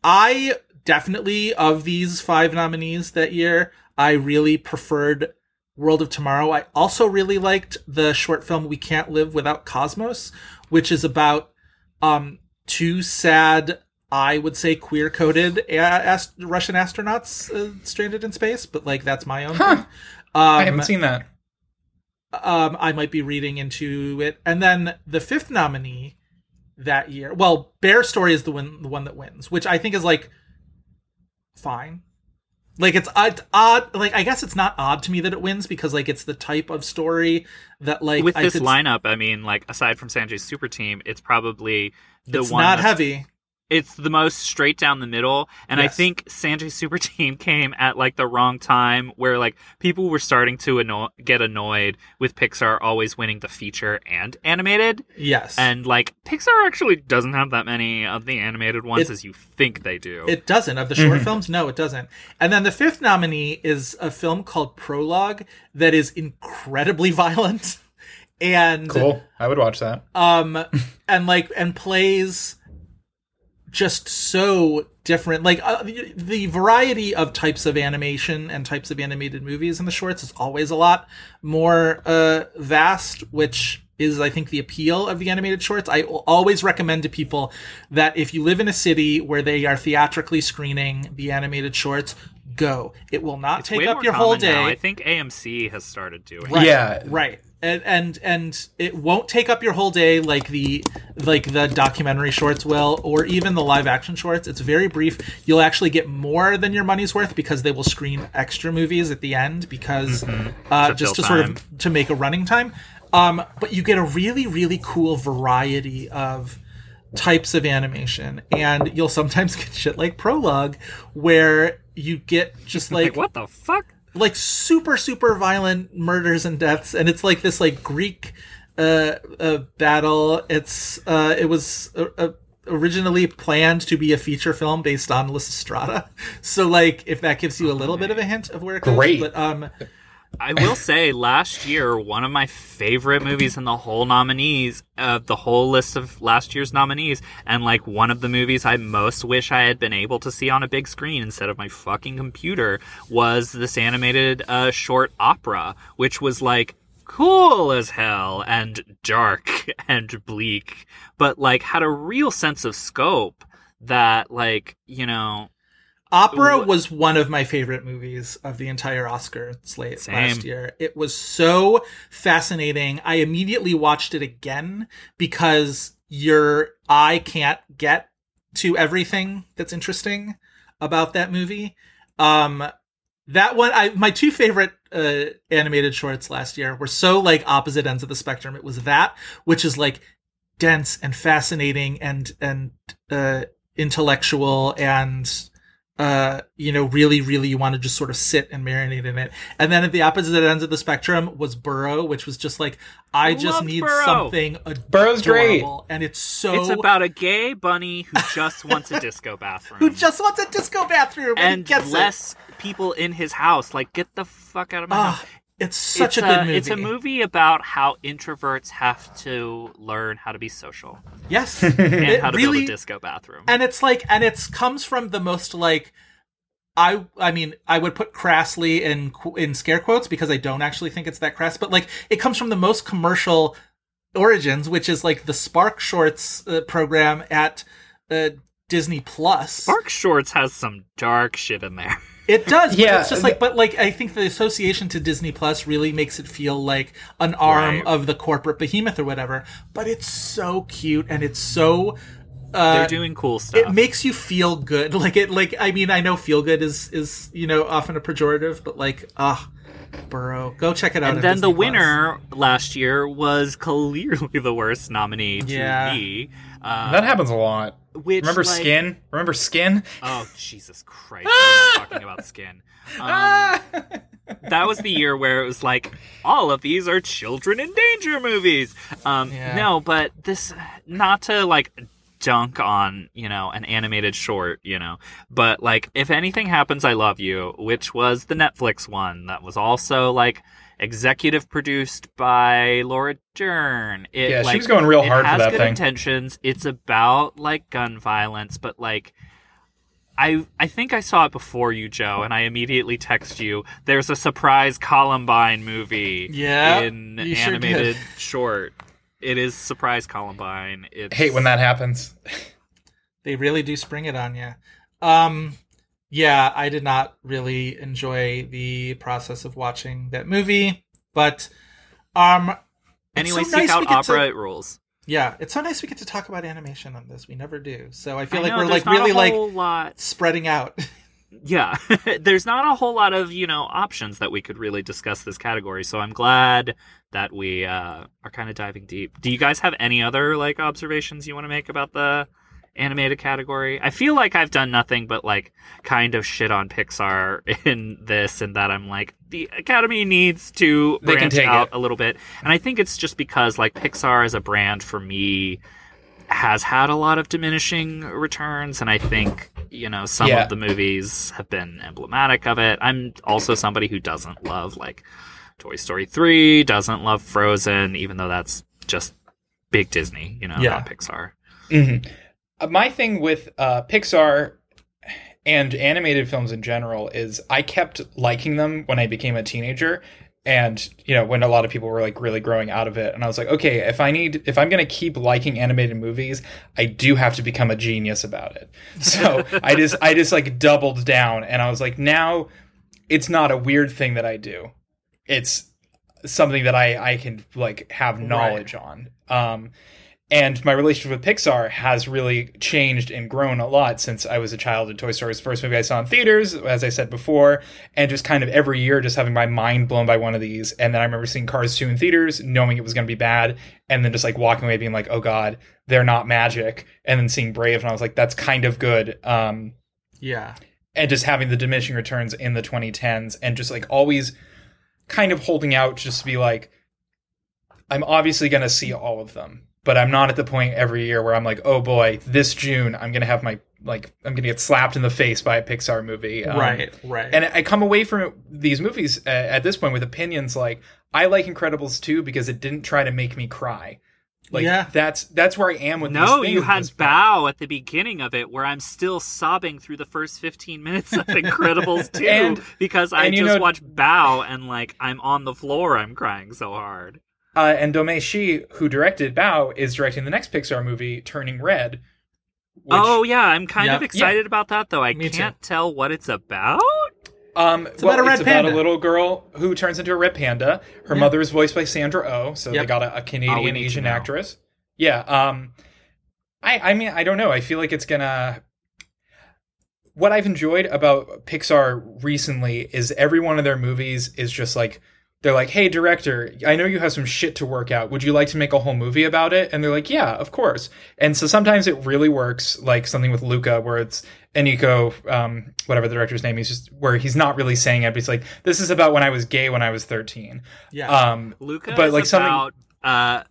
I definitely of these five nominees that year, I really preferred World of Tomorrow. I also really liked the short film We Can't Live Without Cosmos, which is about um two sad I would say queer coded a- ast- Russian astronauts uh, stranded in space, but like that's my own Huh. thing. Um, I haven't seen that. um, I might be reading into it. And then the fifth nominee that year, well, Bear Story is the one, the one that wins, which I think is like fine. Like it's odd, odd. Like I guess it's not odd to me that it wins because like it's the type of story that like With I this could- lineup, I mean, like aside from Sanjay's Super Team, it's probably the one. It's one not that's- heavy. It's the most straight down the middle, and I think Sanjay Super Team came at like the wrong time, where like people were starting to anno- get annoyed with Pixar always winning the feature and animated, Yes, and like Pixar actually doesn't have that many of the animated ones It- as you think they do. It doesn't. Of the short films, no, it doesn't. And then the fifth nominee is a film called Prologue that is incredibly violent and Cool. I would watch that. um and like and plays just so different like uh, the, the variety of types of animation and types of animated movies in the shorts is always a lot more uh vast which is i think the appeal of the animated shorts i always recommend to people that if you live in a city where they are theatrically screening the animated shorts go it will not It's take up your whole day now. I think AMC has started doing. Right, Yeah. right. And, and and it won't take up your whole day like the like the documentary shorts will, or even the live action shorts. It's very brief. You'll actually get more than your money's worth because they will screen extra movies at the end because uh, just to fill sort of to make a running time. Um, but you get a really really cool variety of types of animation, and you'll sometimes get shit like prologue where you get just Like what the fuck? Like super super violent murders and deaths and it's like this like greek uh, uh battle. It's uh it was uh, uh, originally planned to be a feature film based on lysistrata. So like if that gives you a little bit of a hint of where it goes Great. but um I will say, last year, one of my favorite movies in the whole nominees, uh, the whole list of last year's nominees, and like one of the movies I most wish I had been able to see on a big screen instead of my fucking computer was this animated uh, short opera, which was like cool as hell and dark and bleak, but like had a real sense of scope that like, you know, opera was one of my favorite movies of the entire oscar slate Same. last year. It was so fascinating. I immediately watched it again because your eye can't get to everything that's interesting about that movie. Um that one i my two favorite uh animated shorts last year were so like opposite ends of the spectrum. It was that which is like dense and fascinating and and uh intellectual and uh you know really really you want to just sort of sit and marinate in it and then at the opposite ends of the spectrum was burrow which was just like i just need Burrow. something Burrow's great. and it's so it's about a gay bunny who just wants a disco bathroom. who just wants a disco bathroom and, and gets less people in his house. Like, get the fuck out of my it. house. It's such it's a good movie It's a movie about how introverts have to learn how to be social yes and it how to really build a disco bathroom. and it's like and it's comes from the most like I I mean I would put crassly in in scare quotes because I don't actually think it's that crass, but like it comes from the most commercial origins, which is like the Spark Shorts uh, program at uh, Disney Plus. Spark Shorts has some dark shit in there. It does, but Yeah, it's just like, but like, I think the association to Disney Plus really makes it feel like an arm Right. of the corporate behemoth or whatever. But it's so cute and it's so. Uh, They're doing cool stuff. it makes you feel good. Like it, like I mean, I know feel good is is you know often a pejorative, but like, ah, Burrow, go check it out. and on then the Disney Plus. winner last year was clearly the worst nominee to Yeah. me. Uh, That happens a lot. Which Remember like- Skin? Remember Skin? Oh Jesus Christ! I'm talking about skin. Um, that was the year where it was like all of these are children in danger movies. Um, Yeah. No, but this not to like dunk on you know an animated short, you know, but like if anything happens, I love you, which was the Netflix one that was also like executive produced by Laura Dern. It, Yeah, she like, was going real it hard for has that good thing. intentions. It's about like gun violence, but like I I think I saw it before you, Joe, and I immediately text you. There's a surprise Columbine movie. Yeah, in you sure animated short. It is surprise Columbine. It's, Hate when that happens. They really do spring it on you. Um, yeah, I did not really enjoy the process of watching that movie, but um, Anyway, so seek nice out opera. to- rules. yeah, it's so nice we get to talk about animation on this. We never do, so I feel I like know, we're like really like lot. spreading out. Yeah, there's not a whole lot of you know options that we could really discuss this category. So I'm glad that we uh, are kind of diving deep. Do you guys have any other like observations you want to make about the animated category? I feel like I've done nothing but like kind of shit on Pixar in this, and that I'm like the Academy needs to They branch out it. a little bit, and I think it's just because like Pixar as a brand for me has had a lot of diminishing returns and i think you know some Yeah. of the movies have been emblematic of it i'm also somebody who doesn't love like toy story 3 doesn't love frozen even though that's just big disney you know Yeah. not pixar Mhm. Uh, My thing with uh, Pixar and animated films in general is I kept liking them when I became a teenager. And, you know, when a lot of people were like really growing out of it. And I was like, okay, if I need, if I'm going to keep liking animated movies, I do have to become a genius about it. So I just, I just like doubled down and I was like, now it's not a weird thing that I do. It's something that I, I can like have knowledge on. Um, and my relationship with Pixar has really changed and grown a lot since I was a child. And Toy Story was the first movie I saw in theaters, as I said before, and just kind of every year just having my mind blown by one of these. And then I remember seeing Cars 2 in theaters, knowing it was going to be bad, and then just like walking away being like, oh God, they're not magic. And then seeing Brave, and I was like, that's kind of good. Um, yeah, and just having the diminishing returns in the 2010s and just like always kind of holding out just to be like i'm obviously going to see all of them but i'm not at the point every year where i'm like oh boy this june i'm going to have my like i'm going to get slapped in the face by a pixar movie Um, right, right. and I come away from these movies uh, at this point with opinions like I like Incredibles 2 because it didn't try to make me cry. Like Yeah. that's that's where I am with no these you things at had this point. bow at the beginning of it where i'm still sobbing through the first 15 minutes of incredibles 2 And- because i and just know- watched bow and like i'm on the floor i'm crying so hard Uh, and Domee Shi, who directed Bao, is directing the next Pixar movie, Turning Red. Which, oh yeah, I'm kind Yeah. of excited about that though. I Me can't tell what it's about. um, It's well, about a red it's about panda. a little girl who turns into a red panda. Her Yeah. mother is voiced by Sandra Oh, so they got a, a Oh, Canadian need to Asian actress. Yeah. Um, I I mean I don't know. I feel like it's gonna. What I've enjoyed about Pixar recently is every one of their movies is just like they're like, "Hey, director, I know you have some shit to work out. Would you like to make a whole movie about it?" And they're like, "Yeah, of course." And so sometimes it really works, like something with Luca, where it's Enrico, um, whatever the director's name is, just where he's not really saying it, but he's like, "This is about when I was gay when I was 13." yeah, Um, Luca But, is like, something- about uh,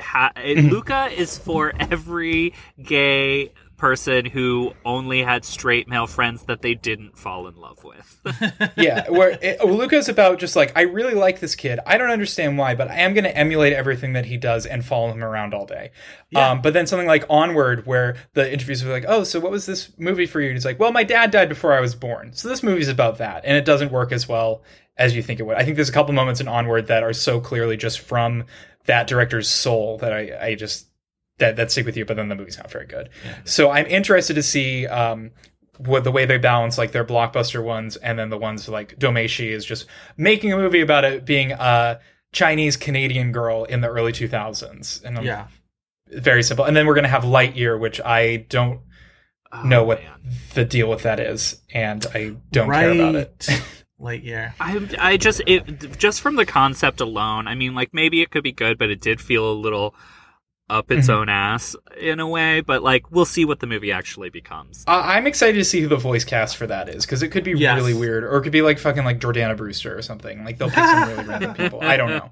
ha- Luca is for every gay person who only had straight male friends that they didn't fall in love with. yeah, where it, Luca's about just like I really like this kid. I don't understand why, but I am going to emulate everything that he does and follow him around all day. Yeah. Um, but then something like Onward, where the interviews were like, "Oh, so what was this movie for you?" And he's like, "Well, my dad died before I was born, so this movie's about that," and it doesn't work as well as you think it would. I think there's a couple moments in Onward that are so clearly just from that director's soul that I, I just that that stick with you. But then the movie's not very good. So I'm interested to see um, what the way they balance like their blockbuster ones and then the ones like Domee Shi is just making a movie about it being a Chinese Canadian girl in the early 2000s. And I'm Yeah. very simple. And then we're going to have Lightyear, which I don't Oh, know what man. the deal with that is, and I don't care about it. Lightyear. I I just it just from the concept alone. I mean, like maybe it could be good, but it did feel a little up its Mhm. own ass in a way. But like, we'll see what the movie actually becomes. Uh, I'm excited to see who the voice cast for that is because it could be Yes. really weird, or it could be like fucking like Jordana Brewster or something. Like they'll pick some really random people. I don't know.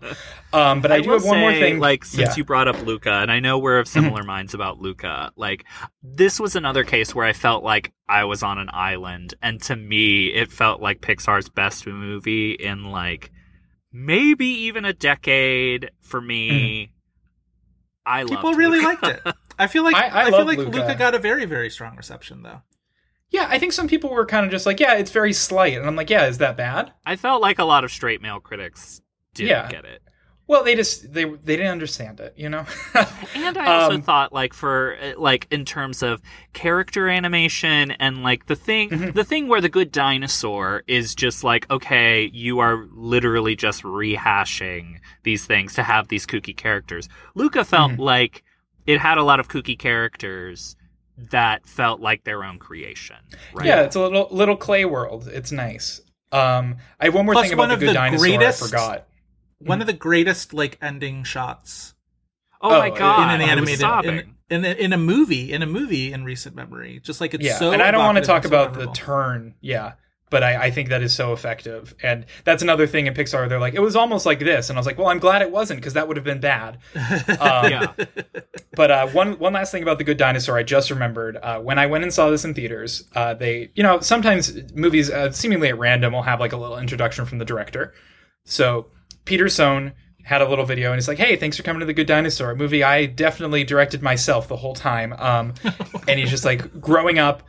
Um, but I, do will have one more thing. Like, since Yeah. Mm-hmm. you brought up Luca, and I know we're of similar minds about Luca, like this was another case where I felt like I was on an island, and to me, it felt like Pixar's best movie in like maybe even a decade for me. I People loved really Luca. liked it. I feel like I- I, I feel like Luca. Luca got a very very strong reception though. yeah, I think some people were kind of just like, yeah, it's very slight, and I'm like, yeah, is that bad? I felt like a lot of straight male critics didn't Yeah. get it. Well, they just they they didn't understand it, you know. And I also Um, thought like for uh, like in terms of character animation and like the thing Mm-hmm. the thing where the good dinosaur is just like okay, you are literally just rehashing these things to have these kooky characters. Luca felt Mm-hmm. like it had a lot of kooky characters that felt like their own creation. Right? Yeah, it's a little little clay world. It's nice. Um, I have one more Plus, thing about one the good the dinosaur. greatest- I forgot. One of the greatest like ending shots Oh, Oh, my god! in an animated in, in a, in a movie in a movie in recent memory. Just like it's yeah, so and I don't want to talk so about the turn. Yeah, but I, I think that is so effective, and that's another thing in Pixar. They're like, it was almost like this, and I was like, well, I'm glad it wasn't because that would have been bad. Um, yeah. But uh, one one last thing about the Good Dinosaur, I just remembered uh, when I went and saw this in theaters. Uh, they, you know, sometimes movies uh, seemingly at random will have like a little introduction from the director. So Peter Sohn had a little video, and he's like, "Hey, thanks for coming to the Good Dinosaur, movie I definitely directed myself the whole time." Um, and he's just like growing up.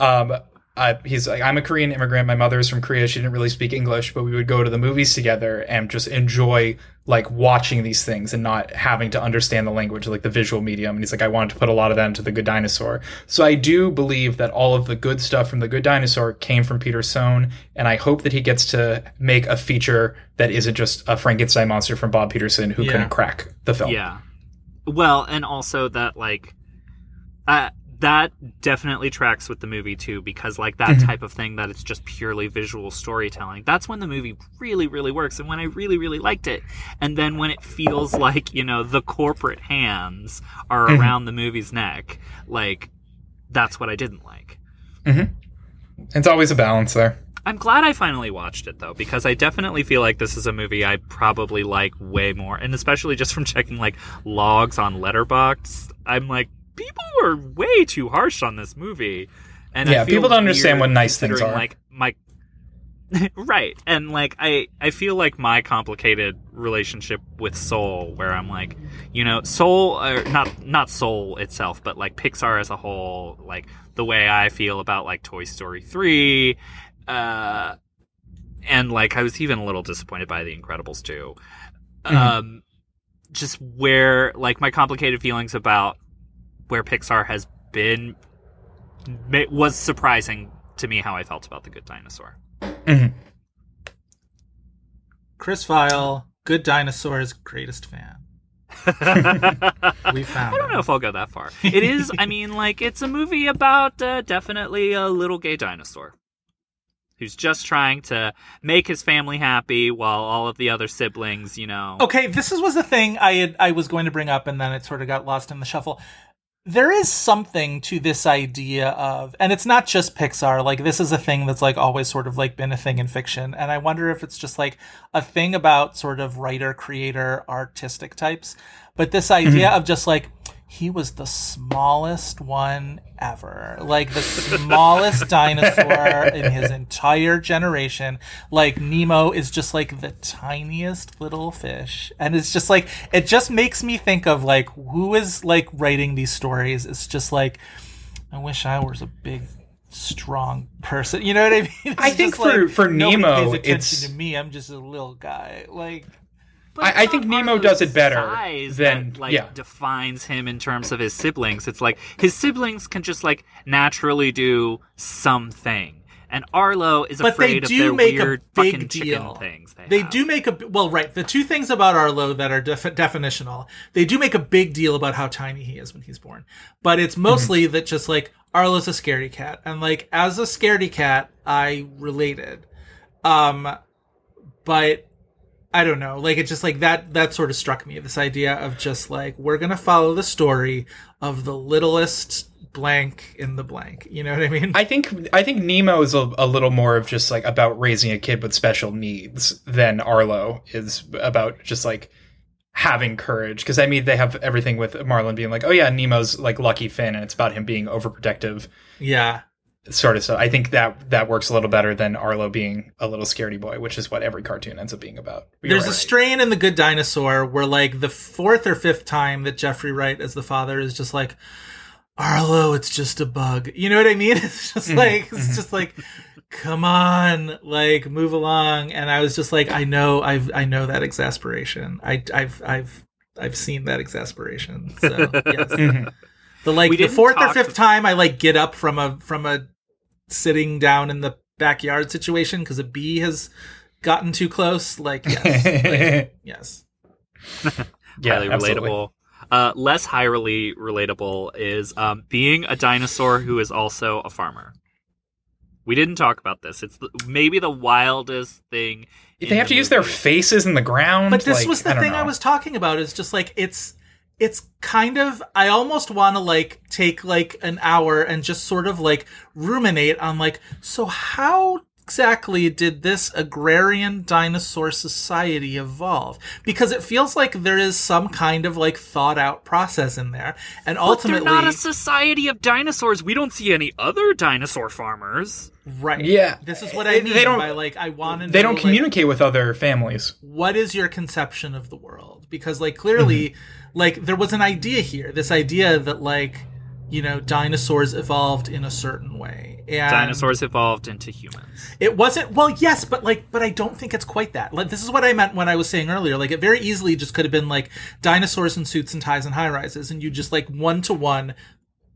Um, uh, he's like, I'm a Korean immigrant. My mother is from Korea. She didn't really speak English, but we would go to the movies together and just enjoy like watching these things and not having to understand the language, like the visual medium. And he's like, I wanted to put a lot of that into the Good Dinosaur. So I do believe that all of the good stuff from the Good Dinosaur came from Peter Sohn, and I hope that he gets to make a feature that isn't just a Frankenstein monster from Bob Peterson who Yeah. couldn't crack the film. Yeah. Well, and also that like uh that definitely tracks with the movie too because like that Mm-hmm. type of thing that it's just purely visual storytelling. That's when the movie really really works and when I really really liked it. And then when it feels like, you know, the corporate hands are Mm-hmm. around the movie's neck, like that's what I didn't like. It's always a balance there. I'm glad I finally watched it though, because I definitely feel like this is a movie I probably like way more, and especially just from checking like logs on Letterboxd, I'm like, people were way too harsh on this movie. And I Yeah, feel people don't understand what nice things are. Like my right, and like I, I feel like my complicated relationship with Soul, where I'm like, you know, Soul, or not not Soul itself, but like Pixar as a whole, like the way I feel about like Toy Story three, uh, and like I was even a little disappointed by The Incredibles too. Um, just where like my complicated feelings about where Pixar has been ma- was surprising to me how I felt about The Good Dinosaur. Chris Feil, Good Dinosaur's greatest fan. We found I don't him. know if I'll go that far. It is, I mean, like, it's a movie about uh, definitely a little gay dinosaur who's just trying to make his family happy while all of the other siblings, you know. Okay, this is, was the thing I had, I was going to bring up, and then it sort of got lost in the shuffle. There is something to this idea of, and it's not just Pixar. Like this is a thing that's like always sort of like been a thing in fiction, and I wonder if it's just like a thing about sort of writer, creator, artistic types. But this idea mm-hmm. of just like he was the smallest one ever, like the smallest dinosaur in his entire generation. Like Nemo is just like the tiniest little fish, and it's just like it just makes me think of like who is like writing these stories. It's just like I wish I was a big. Strong person, you know what I mean? It's I think for- like, for Nemo, it's- to me. I'm just a little guy. Like, I- I think Nemo does it better size than- that, like yeah. defines him in terms of his siblings. It's like his siblings can just like naturally do something. And Arlo is but they afraid of do their make weird a big fucking deal. chicken things. They, They do make a well, right. The two things about Arlo that are def- definitional, they do make a big deal about how tiny he is when he's born. But it's mostly that just like Arlo's a scaredy cat, and like as a scaredy cat, I related. Um, but I don't know, like it just like that. That sort of struck me. This idea of just like we're gonna follow the story of the littlest blank in the blank. You know what I mean? I think I think Nemo is a, a little more of just like about raising a kid with special needs than Arlo is about just like having courage. Because I mean, they have everything with Marlin being like, "Oh yeah, Nemo's like Lucky Finn," and it's about him being overprotective, yeah. Sort of. So I think that that works a little better than Arlo being a little scaredy boy, which is what every cartoon ends up being about. You're There's a strain in the Good Dinosaur where, like, the fourth or fifth time that Jeffrey Wright as the father is just like, Arlo, it's just a bug. You know what I mean? It's just mm-hmm. like, it's mm-hmm. just like, come on, like, move along. And I was just like, I know, I've, I know that exasperation. I, I've, I've, I've seen that exasperation. So yes, mm-hmm. the like the fourth or talk- fifth time I like get up from a from a sitting down in the backyard situation because a bee has gotten too close. Like yes, like, yes. yeah, highly relatable. Uh, less highly relatable is um, being a dinosaur who is also a farmer. We didn't talk about this. It's the, maybe the wildest thing. in They have the to use their faces in the ground. But this like, was the don't thing I was talking about. Is just like it's it's kind of I almost want to like take like an hour and just sort of like ruminate on like so how exactly did this agrarian dinosaur society evolve because it feels like there is some kind of like thought out process in there and But ultimately they're not a society of dinosaurs. We don't see any other dinosaur farmers. right Yeah. this is what i They- mean they don't- by like i want to They don't communicate with other families. what is your conception of the world because like clearly mm-hmm. Like there was an idea here this idea that like you know dinosaurs evolved in a certain way and Dinosaurs evolved into humans. it wasn't well yes but like but i don't think it's quite that like this is what i meant when i was saying earlier like it very easily just could have been like dinosaurs in suits and ties and high rises and you just like one to one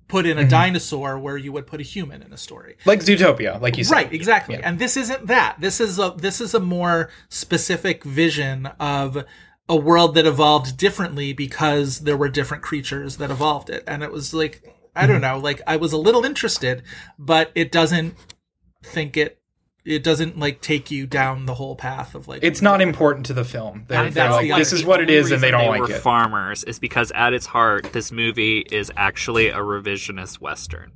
put in a mm-hmm. dinosaur where you would put a human in a story Like Zootopia, like you said. Right, exactly. Yeah. And this isn't that. This is a this is a more specific vision of a world that evolved differently because there were different creatures that evolved it. And it was like I Mm-hmm. don't know, like I was a little interested, but it doesn't think it it doesn't like take you down the whole path of like It's not important to the film. They're, they're like, the this is what it is and they don't like were it. Farmers is because at its heart, this movie is actually a revisionist western.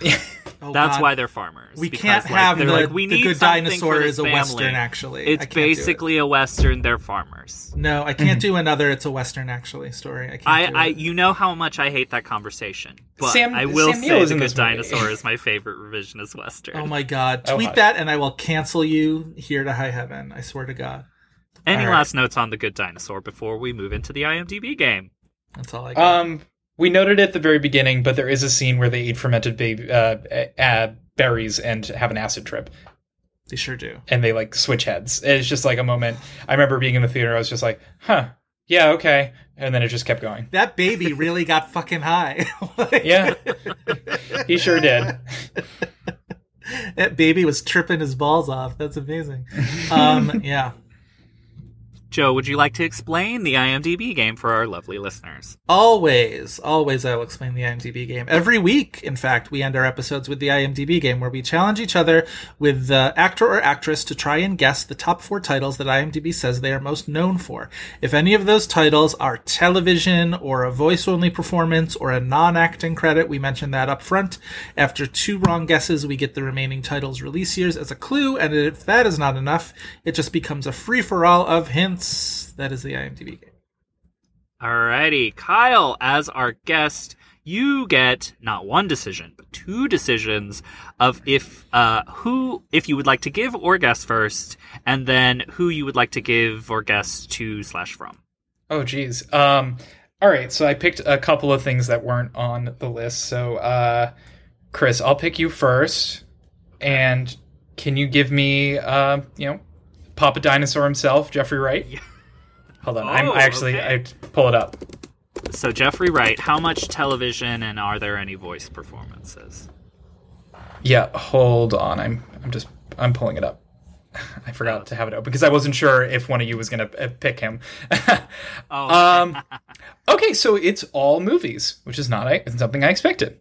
Oh, That's God. why they're farmers. we because, can't like, have they're the, like, we the need good something dinosaur for is a family. western actually. It's can't it. basically a western. They're farmers. No, I can't do another it's a western actually story. I can't I, do I, you know how much I hate that conversation, but Sam- I will Sam say Neill The Good this. Dinosaur is my favorite revisionist western. Oh my god. Oh, Tweet hi. that and I will cancel you here to high heaven. I swear to God. Any all right. last notes on The Good Dinosaur before we move into the IMDb game? That's all I got. Um, we noted at the very beginning, but there is a scene where they eat fermented baby uh, uh, berries and have an acid trip, they sure do. and they like switch heads. It's just like a moment. I remember being in the theater. I was just like, "Huh, yeah, okay," and then it just kept going. That baby really got fucking high. Like, Yeah, he sure did. That baby was tripping his balls off. That's amazing. Um, yeah. Joe, would you like to explain the IMDb game for our lovely listeners? Always, always, I will explain the IMDb game. Every week, in fact, we end our episodes with the IMDb game, where we challenge each other with the actor or actress to try and guess the top four titles that IMDb says they are most known for. If any of those titles are television, or a voice only performance, or a non acting credit, we mention that up front. After two wrong guesses, we get the remaining titles' release years as a clue, and if that is not enough, it just becomes a free for all of hints. That is the IMDb game. Alrighty, Kyle, as our guest, you get not one decision, but two decisions of if uh who if you would like to give or guess first, and then who you would like to give or guess to slash from. Oh, geez. Um, all right, so I picked a couple of things that weren't on the list. So, uh, Chris, I'll pick you first, and can you give me, uh, you know, Papa Dinosaur himself, Jeffrey Wright? Hold on. I'm Oh, I actually okay. I pull it up. So Jeffrey Wright, how much television and are there any voice performances? Yeah, hold on. I'm I'm just I'm pulling it up. I forgot to have it open because I wasn't sure if one of you was going to pick him. Oh, um, okay, so it's all movies, which is not I- something I expected.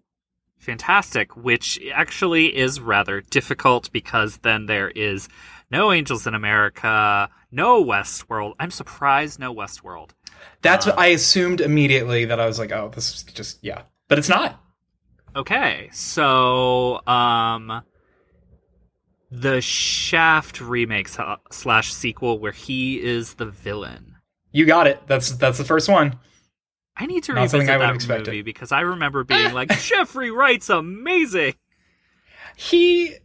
fantastic, which actually is rather difficult because then there is no Angels in America, no Westworld. I'm surprised no Westworld. That's what I assumed immediately that I was like, oh, this is just yeah, but it's not. Okay, so um the Shaft remake slash sequel where he is the villain. You got it. That's that's the first one. I need to Not revisit I that movie because I remember being like, Jeffrey Wright's amazing. He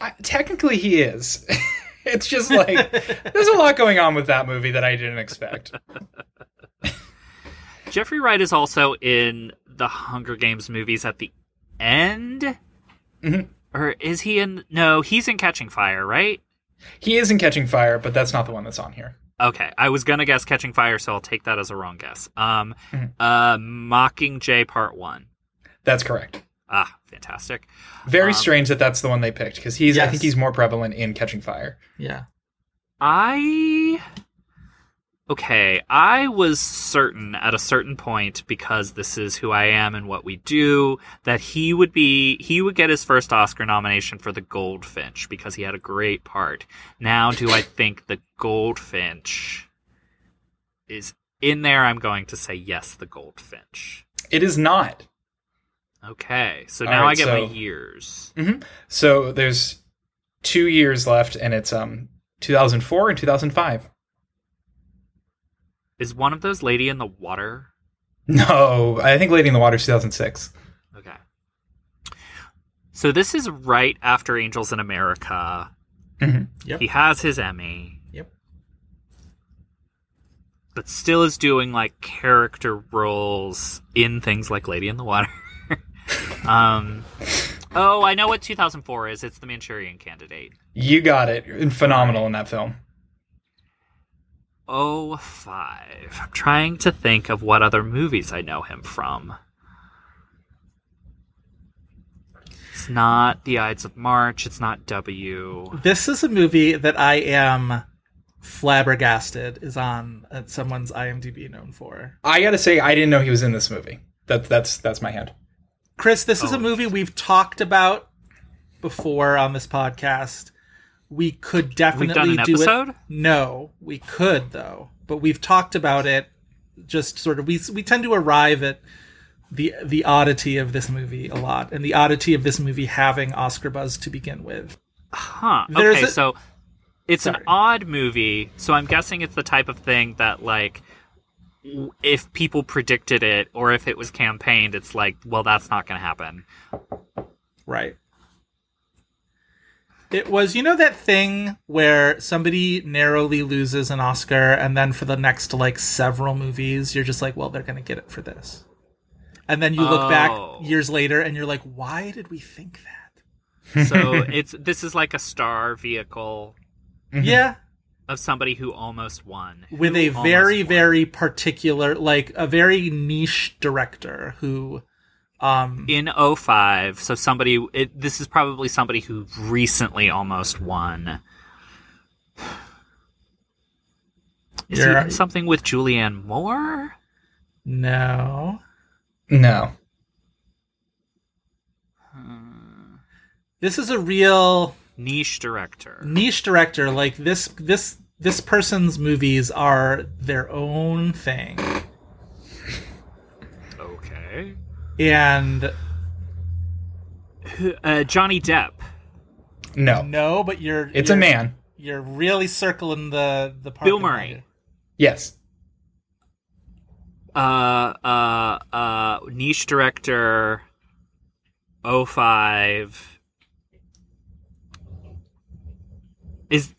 I, technically he is. it's just like there's a lot going on with that movie that I didn't expect. Jeffrey Wright is also in the Hunger Games movies at the end. Mhm. Or is he in? No, he's in Catching Fire, right? He is in Catching Fire, but that's not the one that's on here. Okay, I was gonna guess Catching Fire, so I'll take that as a wrong guess. Um, Mhm. uh, Mockingjay Part One. That's correct. Ah, fantastic. Very Um, strange that that's the one they picked because he's I think he's more prevalent in Catching Fire. Yeah. I okay, I was certain at a certain point because this is who I am and what we do that he would be he would get his first Oscar nomination for The Goldfinch because he had a great part. Now do I think The Goldfinch is in there? I'm going to say yes, The Goldfinch. It is not. Okay, so now right, I get so- my years. So there's two years left, and it's um 2004 and 2005. Is one of those Lady in the Water? No, I think Lady in the Water is 2006. Okay. So this is right after Angels in America. Mhm. Yep. He has his Emmy, Yep. but still is doing like character roles in things like Lady in the Water. um, oh, I know what 2004 is. It's The Manchurian Candidate. You got it. Phenomenal in that film. Oh, five. I'm trying to think of what other movies I know him from. It's not The Ides of March. It's not W. This is a movie that I am flabbergasted is on uh, someone's IMDb known for. I gotta say, I didn't know he was in this movie. That's that's that's my hand. Chris, this is Oh. a movie we've talked about before on this podcast. We could definitely We've done an do episode? it. No, we could though, but we've talked about it. Just sort of, we we tend to arrive at the the oddity of this movie a lot, and the oddity of this movie having Oscar buzz to begin with. Huh. There's okay, a- so it's an odd movie. So I'm guessing it's the type of thing that, like, if people predicted it or if it was campaigned, it's like, well, that's not going to happen. Right. It was, you know, that thing where somebody narrowly loses an Oscar, and then for the next like several movies, you're just like, well, they're going to get it for this. And then you look Oh. back years later, and you're like, why did we think that? So it's this is like a star vehicle Yeah, of somebody who almost won. with a very, won. very particular, like a very niche director who, um, in 05 so somebody it, this is probably somebody who recently almost won is he You're- in something with julianne moore no, No. this is a real niche director niche director like this this this person's movies are their own thing okay and uh, johnny depp No. no but you're It's a you're- man. you're really circling the the part Bill Murray. it. Yes. uh uh uh niche director 05 is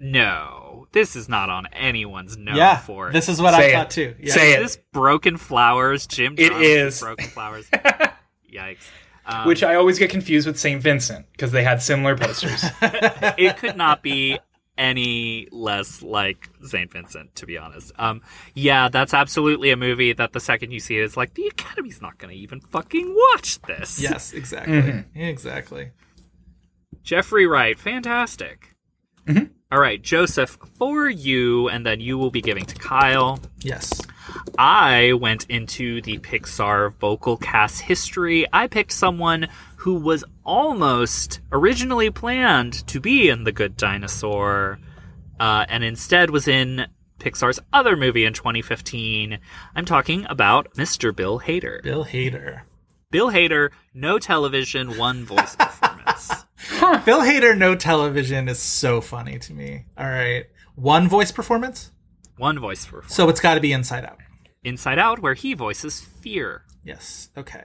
no this is not on anyone's note yeah for it. this is what Say i it. thought too yeah. Say Is it. this Broken Flowers, Jim? It Jarmusch's is. Broken Flowers. Yikes! Um, Which I always get confused with St. Vincent because they had similar posters. it could not be any less like St. Vincent, to be honest. Um, yeah, that's absolutely a movie that the second you see it, it's like the Academy's not going to even fucking watch this. Yes, exactly. Exactly. Jeffrey Wright, fantastic. All right, Joseph, for you, and then you will be giving to Kyle. Yes. I went into the Pixar vocal cast history. I picked someone who was almost originally planned to be in The Good Dinosaur, uh, and instead was in Pixar's other movie in 2015. I'm talking about Mr. Bill Hader. Bill Hader. Bill Hader, no television, one voice performance. Bill Hader, no television is so funny to me. All right. One voice performance? One voice performance. So it's got to be Inside Out. Inside Out, where he voices fear. Yes. Okay.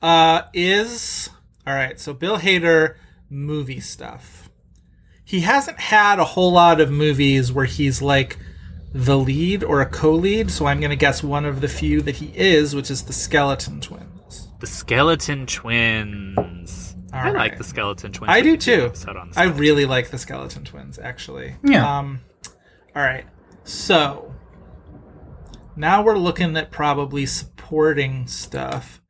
Uh, is all right. So Bill Hader movie stuff. He hasn't had a whole lot of movies where he's like the lead or a co-lead. So I'm gonna guess one of the few that he is, which is the Skeleton Twins. The Skeleton Twins. I All like the Skeleton Twins. I do too. on I Skeleton really like the Skeleton Twins, actually. Yeah. Um, all right. So now we're looking at probably supporting stuff.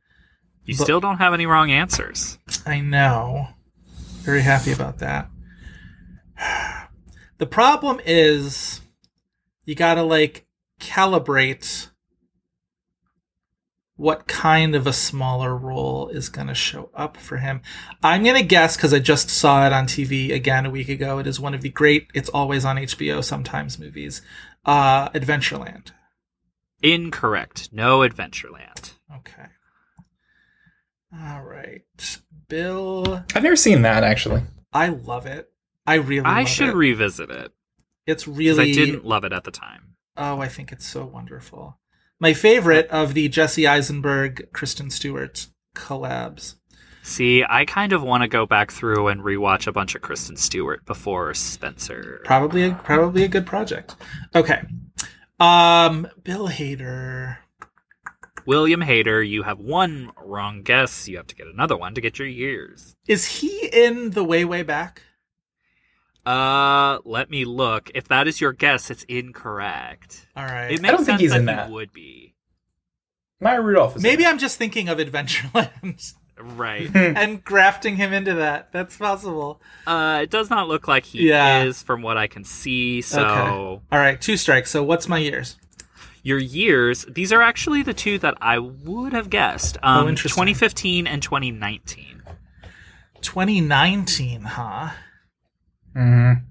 You still don't have any wrong answers. I know. Very happy about that. The problem is you got to like calibrate what kind of a smaller role is going to show up for him. I'm going to guess because I just saw it on TV again a week ago. It is one of the great, it's always on HBO sometimes movies, uh, Adventureland. Incorrect. No Adventureland. Okay. All right. Bill, I've never seen that actually. I love it. I really I love should it. revisit it It's because really I didn't love it at the time. Oh, I think it's so wonderful. My favorite of the Jesse Eisenberg Kristen Stewart collabs. See, I kind of want to go back through and rewatch a bunch of Kristen Stewart before Spencer. Probably a probably a good project. Okay. Um Bill Hader. William Hader, you have one wrong guess. You have to get another one to get your years. Is he in the way way back? Uh, let me look. If that is your guess, it's incorrect. All right. It makes don't think he's that in he that. would be. Maya Rudolph is Maybe in I'm just thinking of Adventureland Right. and grafting him into that. That's possible. uh, it does not look like he Yeah. is from what I can see. So Okay. All right, two strikes. So what's my years? your years, these are actually the two that I would have guessed. Um, Oh, interesting. 2015 and 2019. 2019, huh? Mhm.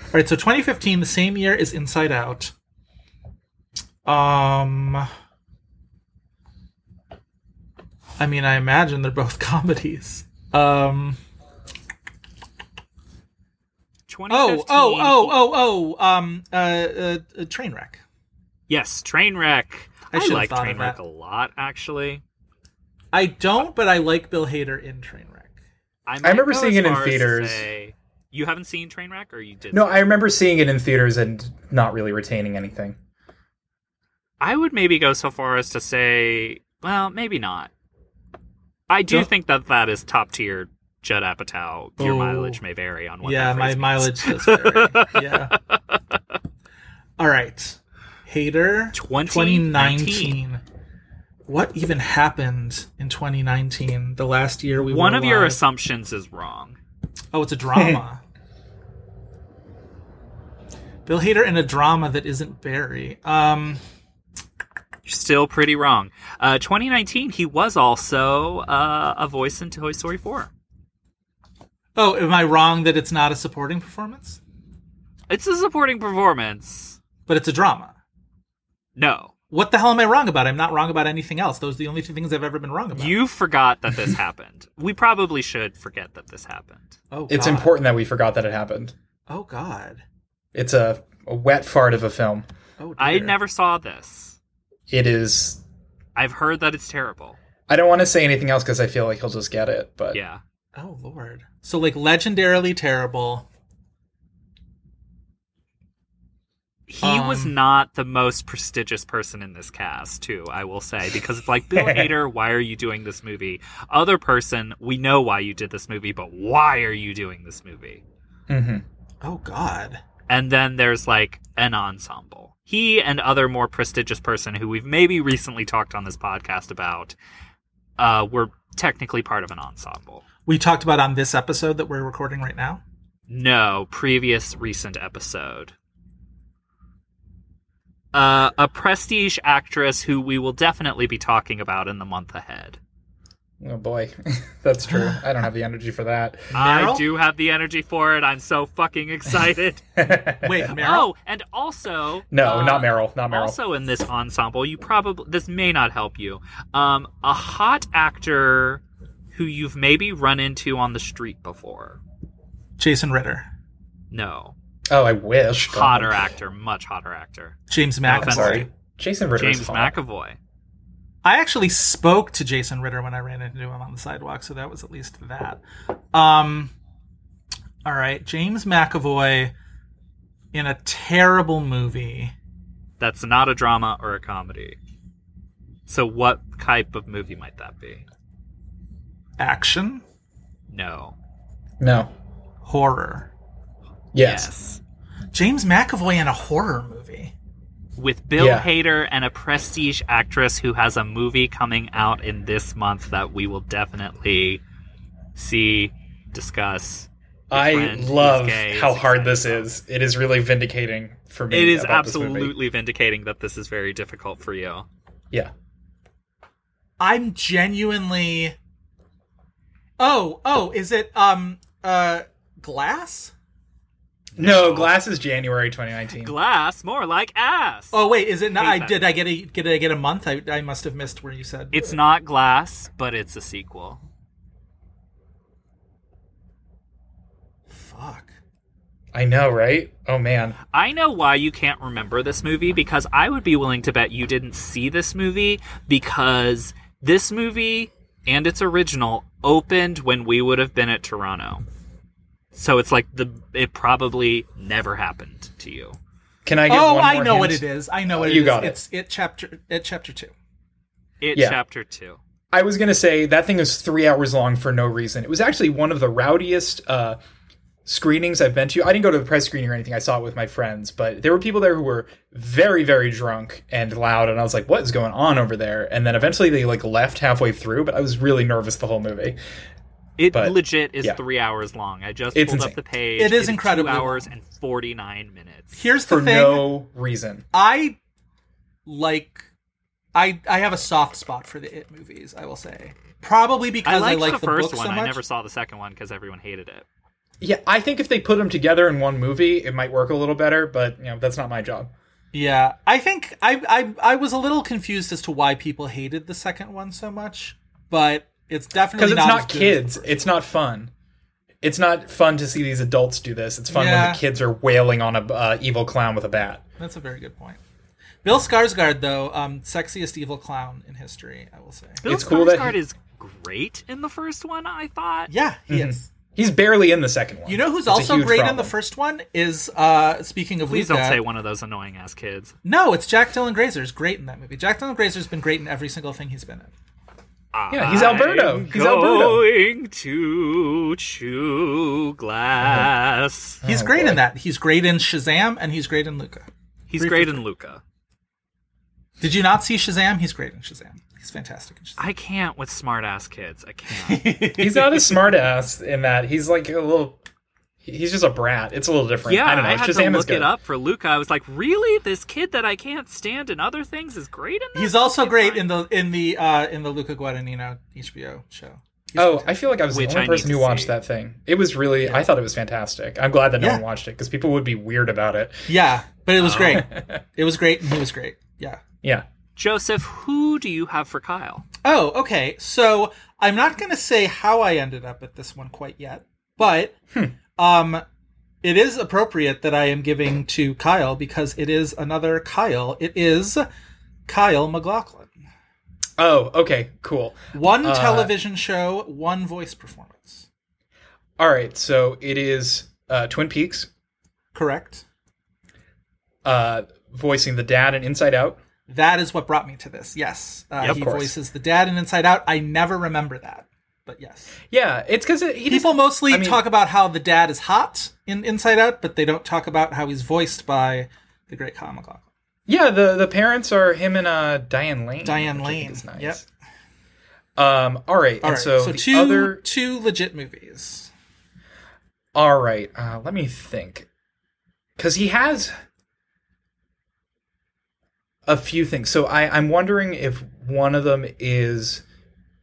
All right, so 2015, the same year as Inside Out. Um, I mean, I imagine they're both comedies. Um, oh, oh, oh, oh, oh, um, uh, uh, uh Trainwreck. Yes, Trainwreck. I I, should've like thought of Trainwreck a lot, actually. I don't, but I like Bill Hader in Trainwreck. I, I remember seeing it in far to theaters. Say- you haven't seen Trainwreck, or you did? No, I remember seeing it in theaters and not really retaining anything. I would maybe go so far as to say, well, maybe not. I do Don't- think that that is top tier Judd Apatow. Your Oh. mileage may vary on what. yeah, that my means. mileage does vary. yeah. All right. Hader 2019. What even happened in 2019? The last year we One were of your assumptions is wrong. Oh, it's a drama. Bill Hader in a drama that isn't Barry. Um, still pretty wrong. Uh, 2019, he was also uh, a voice in Toy Story 4. oh, am I wrong that it's not a supporting performance? It's a supporting performance. But it's a drama. No, What the hell am I wrong about? I'm not wrong about anything else. Those are the only two things I've ever been wrong about. you forgot that this happened. We probably should forget that this happened. oh, It's important that we forgot that it happened. Oh God. It's a, a wet fart of a film. Oh, dear. I never saw this. It is. I've heard that it's terrible. I don't want to say anything else because I feel like he'll just get it. But Yeah. Oh Lord. So like legendarily terrible. He was Um, not the most prestigious person in this cast, too, I will say, because it's like, Bill Hader, why are you doing this movie? Other person, we know why you did this movie, but why are you doing this movie? Mhm. Oh God. And then there's like an ensemble. He and other more prestigious person who we've maybe recently talked on this podcast about uh, were technically part of an ensemble. We talked about on this episode that we're recording right now. No, previous recent episode. Uh, a prestige actress who we will definitely be talking about in the month ahead. Oh boy, that's true. I don't have the energy for that. I Meryl? do have the energy for it. I'm so fucking excited. Wait, Meryl. oh, and also No, uh, not Meryl. Not Meryl. Also in this ensemble, you probably this may not help you. Um, a hot actor who you've maybe run into on the street before. Jason Ritter, No, oh, I wish. but- hotter actor, much hotter actor. James No McAvoy. offense. Sorry, Jason Ritter. James is hot. McAvoy. I actually spoke to Jason Ritter when I ran into him on the sidewalk, so that was at least that. Um, all right, James McAvoy in a terrible movie. That's not a drama or a comedy. So what type of movie might that be? Action, No. No. horror. Yes. James McAvoy in a horror movie. With Bill Yeah. Hader and a prestige actress who has a movie coming out in this month that we will definitely see, discuss. I love how hard this is. It is really vindicating for me. It is about this movie. absolutely vindicating that this is very difficult for you. Yeah. I'm genuinely. Oh, oh, is it um uh Glass? No, Glass is January 2019. Glass, more like ass. Oh wait, is it not? I did. I get a did I get a month? I I must have missed where you said It's not Glass, but it's a sequel. fuck. I know, right? Oh man. I know why you can't remember this movie because I would be willing to bet you didn't see this movie because this movie and its original opened when we would have been at Toronto. So it's like the it probably never happened to you. Can I get Oh, one I more know what it is. I know what You it is. got it. It's it chapter it chapter two. It Yeah. chapter 2. I was gonna say that thing was three hours long for no reason. It was actually one of the rowdiest uh, screenings I've been to. I didn't go to the press screening or anything. I saw it with my friends, but there were people there who were very, very drunk and loud, and I was like, "What is going on over there?" And then eventually they like left halfway through, but I was really nervous the whole movie. It But, legit is yeah. 3 hours long. I just It's pulled up the page. It is incredible. 2 hours long. and 49 minutes. Here's the For thing. no reason. I like I I have a soft spot for the It movies, I will say. Probably because I, liked like the, the, first book one. so I never saw the second one because everyone hated it. Yeah, I think if they put them together in one movie, it might work a little better. But you know, that's not my job. Yeah, I think I, I I was a little confused as to why people hated the second one so much, but it's definitely because it's not, not, as good as kids. It's not fun. It's not fun to see these adults do this. It's fun when the kids are wailing on a uh, evil clown with a bat. That's a very good point. Bill Skarsgård, though, um, sexiest evil clown in history, I will say. Bill It's cool that Skarsgård he- is great in the first one, I thought. Yeah, he Mm-hmm. is. He's barely in the second one. You know who's It's also huge great in the first one is uh speaking of Please Luca. don't say one of those annoying ass kids. No, it's Jack Dylan Grazer's great in that movie. Jack Dylan Grazer's been great in every single thing he's been in. Yeah, he's Alberto. I'm He's Alberto. going to chew glass. He's Oh, great boy. in that. He's great in Shazam and he's great in Luca. He's Three great in Luca. Did you not see Shazam? He's great in Shazam. He's fantastic in Shazam. I can't with smart ass kids. I can't. He's not a smartass in that. He's like a little. He's just a brat. It's a little different. yeah, I don't know. had Shazam to is look good. it up for Luca. I was like, really? This kid that I can't stand in other things is great in this? He's also Okay, great fine. in the in the uh in the Luca Guadagnino HBO show. He's Oh, fantastic. I feel like I was Which the only person who watched see. that thing. It was really. I thought it was fantastic. I'm glad that no Yeah. one watched it because people would be weird about it. yeah, but it was Oh. great. It was great, and he was great. Yeah. Yeah. Joseph, who do you have for Kyle? Oh, okay. So I'm not going to say how I ended up at this one quite yet, but um, it is appropriate that I am giving to Kyle because it is another Kyle. It is Kyle MacLachlan. Oh, okay, cool. One Uh, television show, one voice performance. All right, so it is uh, Twin Peaks, Correct. uh, voicing the dad in Inside Out. That is what brought me to this. Yes, uh, of he course. voices the dad in Inside Out. I never remember that. But yes. Yeah, it's because he People mostly I mean- talk about how the dad is hot in Inside Out, but they don't talk about how he's voiced by the great Kyle MacLachlan. Yeah, the the parents are him and uh Diane Lane. Diane Lane, is nice. yep. Um. All right. All and right, so, so, the two other. two legit movies. All right. Uh, let me think. Because he has a few things. So I I'm wondering if one of them is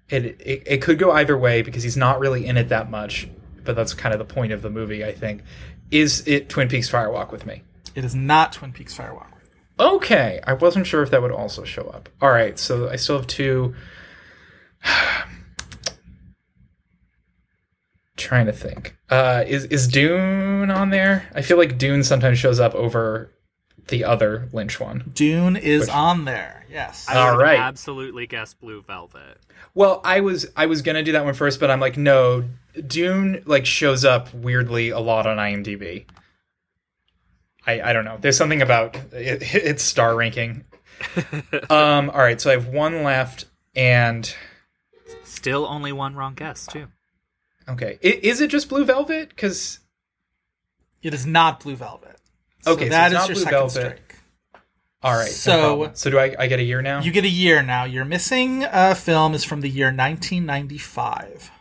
it, it it could go either way because he's not really in it that much. But that's kind of the point of the movie, I think. Is it Twin Peaks Fire Walk with Me? It is not Twin Peaks Firewalk. Okay, I wasn't sure if that would also show up. All right, so I still have two. Trying to think. Uh, is is Dune on there? I feel like Dune sometimes shows up over the other Lynch one. Dune is Which- on there. Yes. I All would right. absolutely guess Blue Velvet. Well, I was I was gonna do that one first, but I'm like, no, Dune like shows up weirdly a lot on IMDb. I I don't know. There's something about it, its star ranking. um. All right, so I have one left, and Still only one wrong guess too. okay, I, is it just Blue Velvet? Because It is not Blue Velvet. So Okay, so that it's is not your Blue second Velvet. strike. all right, So- no so do I? I get a year now? You get a year now. Your missing uh, film is from the year 1995.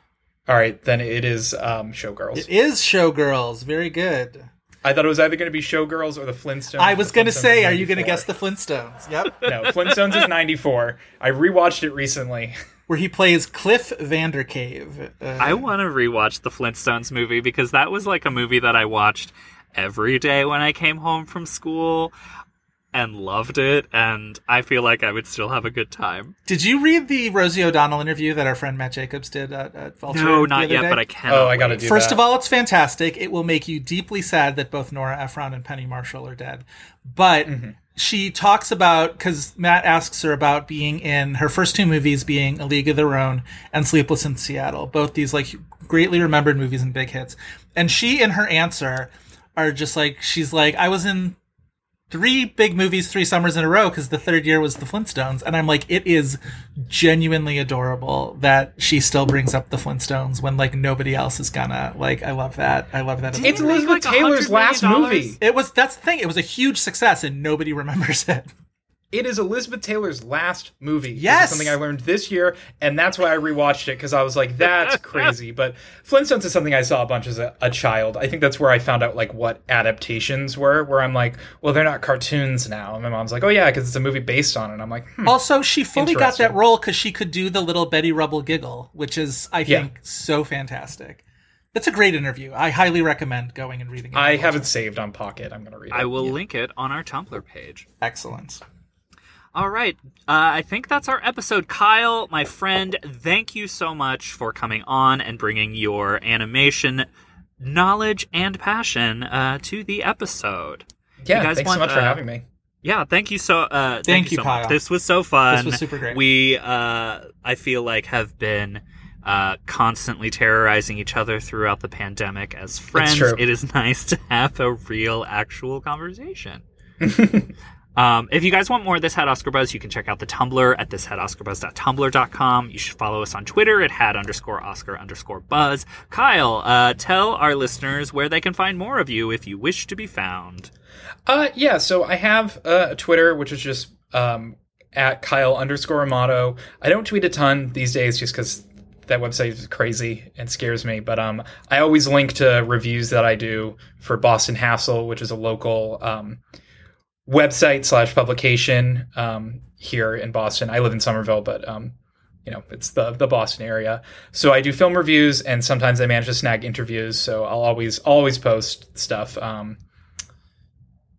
all right, then it is um, Showgirls. It is Showgirls. Very good. I thought it was either going to be Showgirls or the Flintstones. I was going to say, are you going to guess the Flintstones? Yep. No, Flintstones is 94. I rewatched it recently. Where he plays Cliff Vandercave. Uh, I want to rewatch the Flintstones movie because that was like a movie that I watched every day when I came home from school and loved it and I feel like I would still have a good time. Did you read the Rosie O'Donnell interview that our friend Matt Jacobs did at, at Vulture? No, not yet, day? but I cannot. Oh, I gotta wait. do First that. of all, it's fantastic. It will make you deeply sad that both Nora Ephron and Penny Marshall are dead. But Mm-hmm. she talks about because Matt asks her about being in her first two movies being A League of Their Own and Sleepless in Seattle, both these like greatly remembered movies and big hits. And she, in her answer, are just like she's like I was in three big movies three summers in a row because the third year was the Flintstones. And I'm like, it is genuinely adorable that she still brings up the Flintstones when like nobody else is gonna. Like, I love that. I love that. It's Didn't it make, Elizabeth like, Taylor's last movie. It was that's the thing. It was a huge success and nobody remembers it. It is Elizabeth Taylor's last movie. This is Yes! something I learned this year, and that's why I rewatched it because I was like, "That's crazy." But Flintstones is something I saw a bunch as a, a child. I think that's where I found out like what adaptations were. Where I'm like, "Well, they're not cartoons now." And my mom's like, "Oh yeah, because it's a movie based on it." And I'm like, hmm. Also, she fully got that role because she could do the little Betty Rubble giggle, which is I Yeah. think so fantastic. That's a great interview. I highly recommend going and reading it. I have it saved on Pocket. I'm gonna read it. I will link it on our Tumblr page. Excellent. All right. Uh, I think that's our episode. Kyle, my friend, thank you so much for coming on and bringing your animation knowledge and passion uh, to the episode. Yeah, you guys thanks want, so much for uh, having me. Yeah, thank you so. Uh, thank, Thank you, you, so much. Kyle. This was so fun. This was super great. We, uh, I feel like, have been uh, constantly terrorizing each other throughout the pandemic as friends. true. It is nice to have a real, actual conversation. Um, if you guys want more of This Had Oscar Buzz, you can check out the Tumblr at this had Oscar thishadoscarbuzz.tumblr.com. You should follow us on Twitter at had underscore Oscar underscore Buzz. Kyle, uh, tell our listeners where they can find more of you if you wish to be found. Uh, yeah. So I have uh, a Twitter, which is just um, at Kyle underscore Amato. I don't tweet a ton these days, just because that website is crazy and scares me. But um, I always link to reviews that I do for Boston Hassle, which is a local um, website slash publication um, here in Boston. I live in Somerville, but um, you know it's the the Boston area. So I do film reviews, and sometimes I manage to snag interviews. So I'll always always post stuff. Um,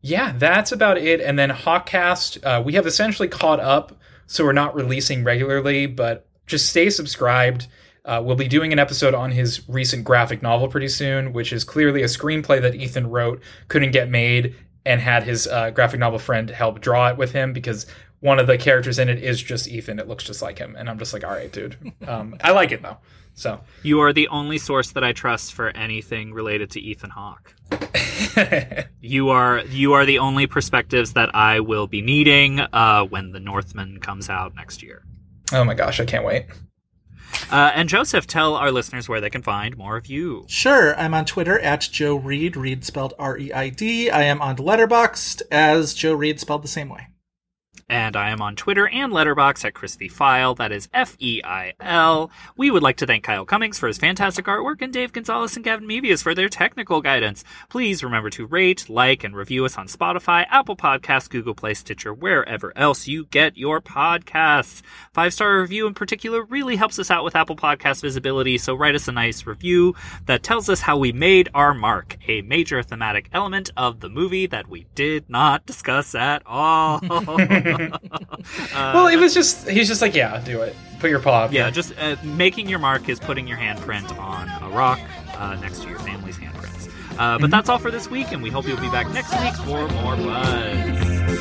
yeah, that's about it. And then Hawkcast, uh, we have essentially caught up, so we're not releasing regularly, but just stay subscribed. Uh, we'll be doing an episode on his recent graphic novel pretty soon, which is clearly a screenplay that Ethan wrote, couldn't get made, and had his uh, graphic novel friend help draw it with him because one of the characters in it is just Ethan. It looks just like him. And I'm just like, all right, dude. Um, I like it though. So You are the only source that I trust for anything related to Ethan Hawke. You are you are the only perspectives that I will be needing uh, when the Northman comes out next year. oh my gosh, I can't wait. Uh, and Joseph, tell our listeners where they can find more of you. Sure, I'm on Twitter at Joe Reid, Reid spelled R E I D. I am on Letterboxd as Joe Reid spelled the same way. And I am on Twitter and Letterboxd at Chris V. Feil. That is F E I L. We would like to thank Kyle Cummings for his fantastic artwork and Dave Gonzalez and Gavin Mevius for their technical guidance. Please remember to rate, like, and review us on Spotify, Apple Podcasts, Google Play, Stitcher, wherever else you get your podcasts. Five star review in particular really helps us out with Apple Podcast visibility, so write us a nice review that tells us how we made our mark, a major thematic element of the movie that we did not discuss at all. well, it was just he's just like, yeah, do it. Put your paw. Up yeah, just uh, making your mark is putting your handprint on a rock uh, next to your family's handprints. Uh, but mm-hmm. that's all for this week, and we hope you'll be back next week for more buzz.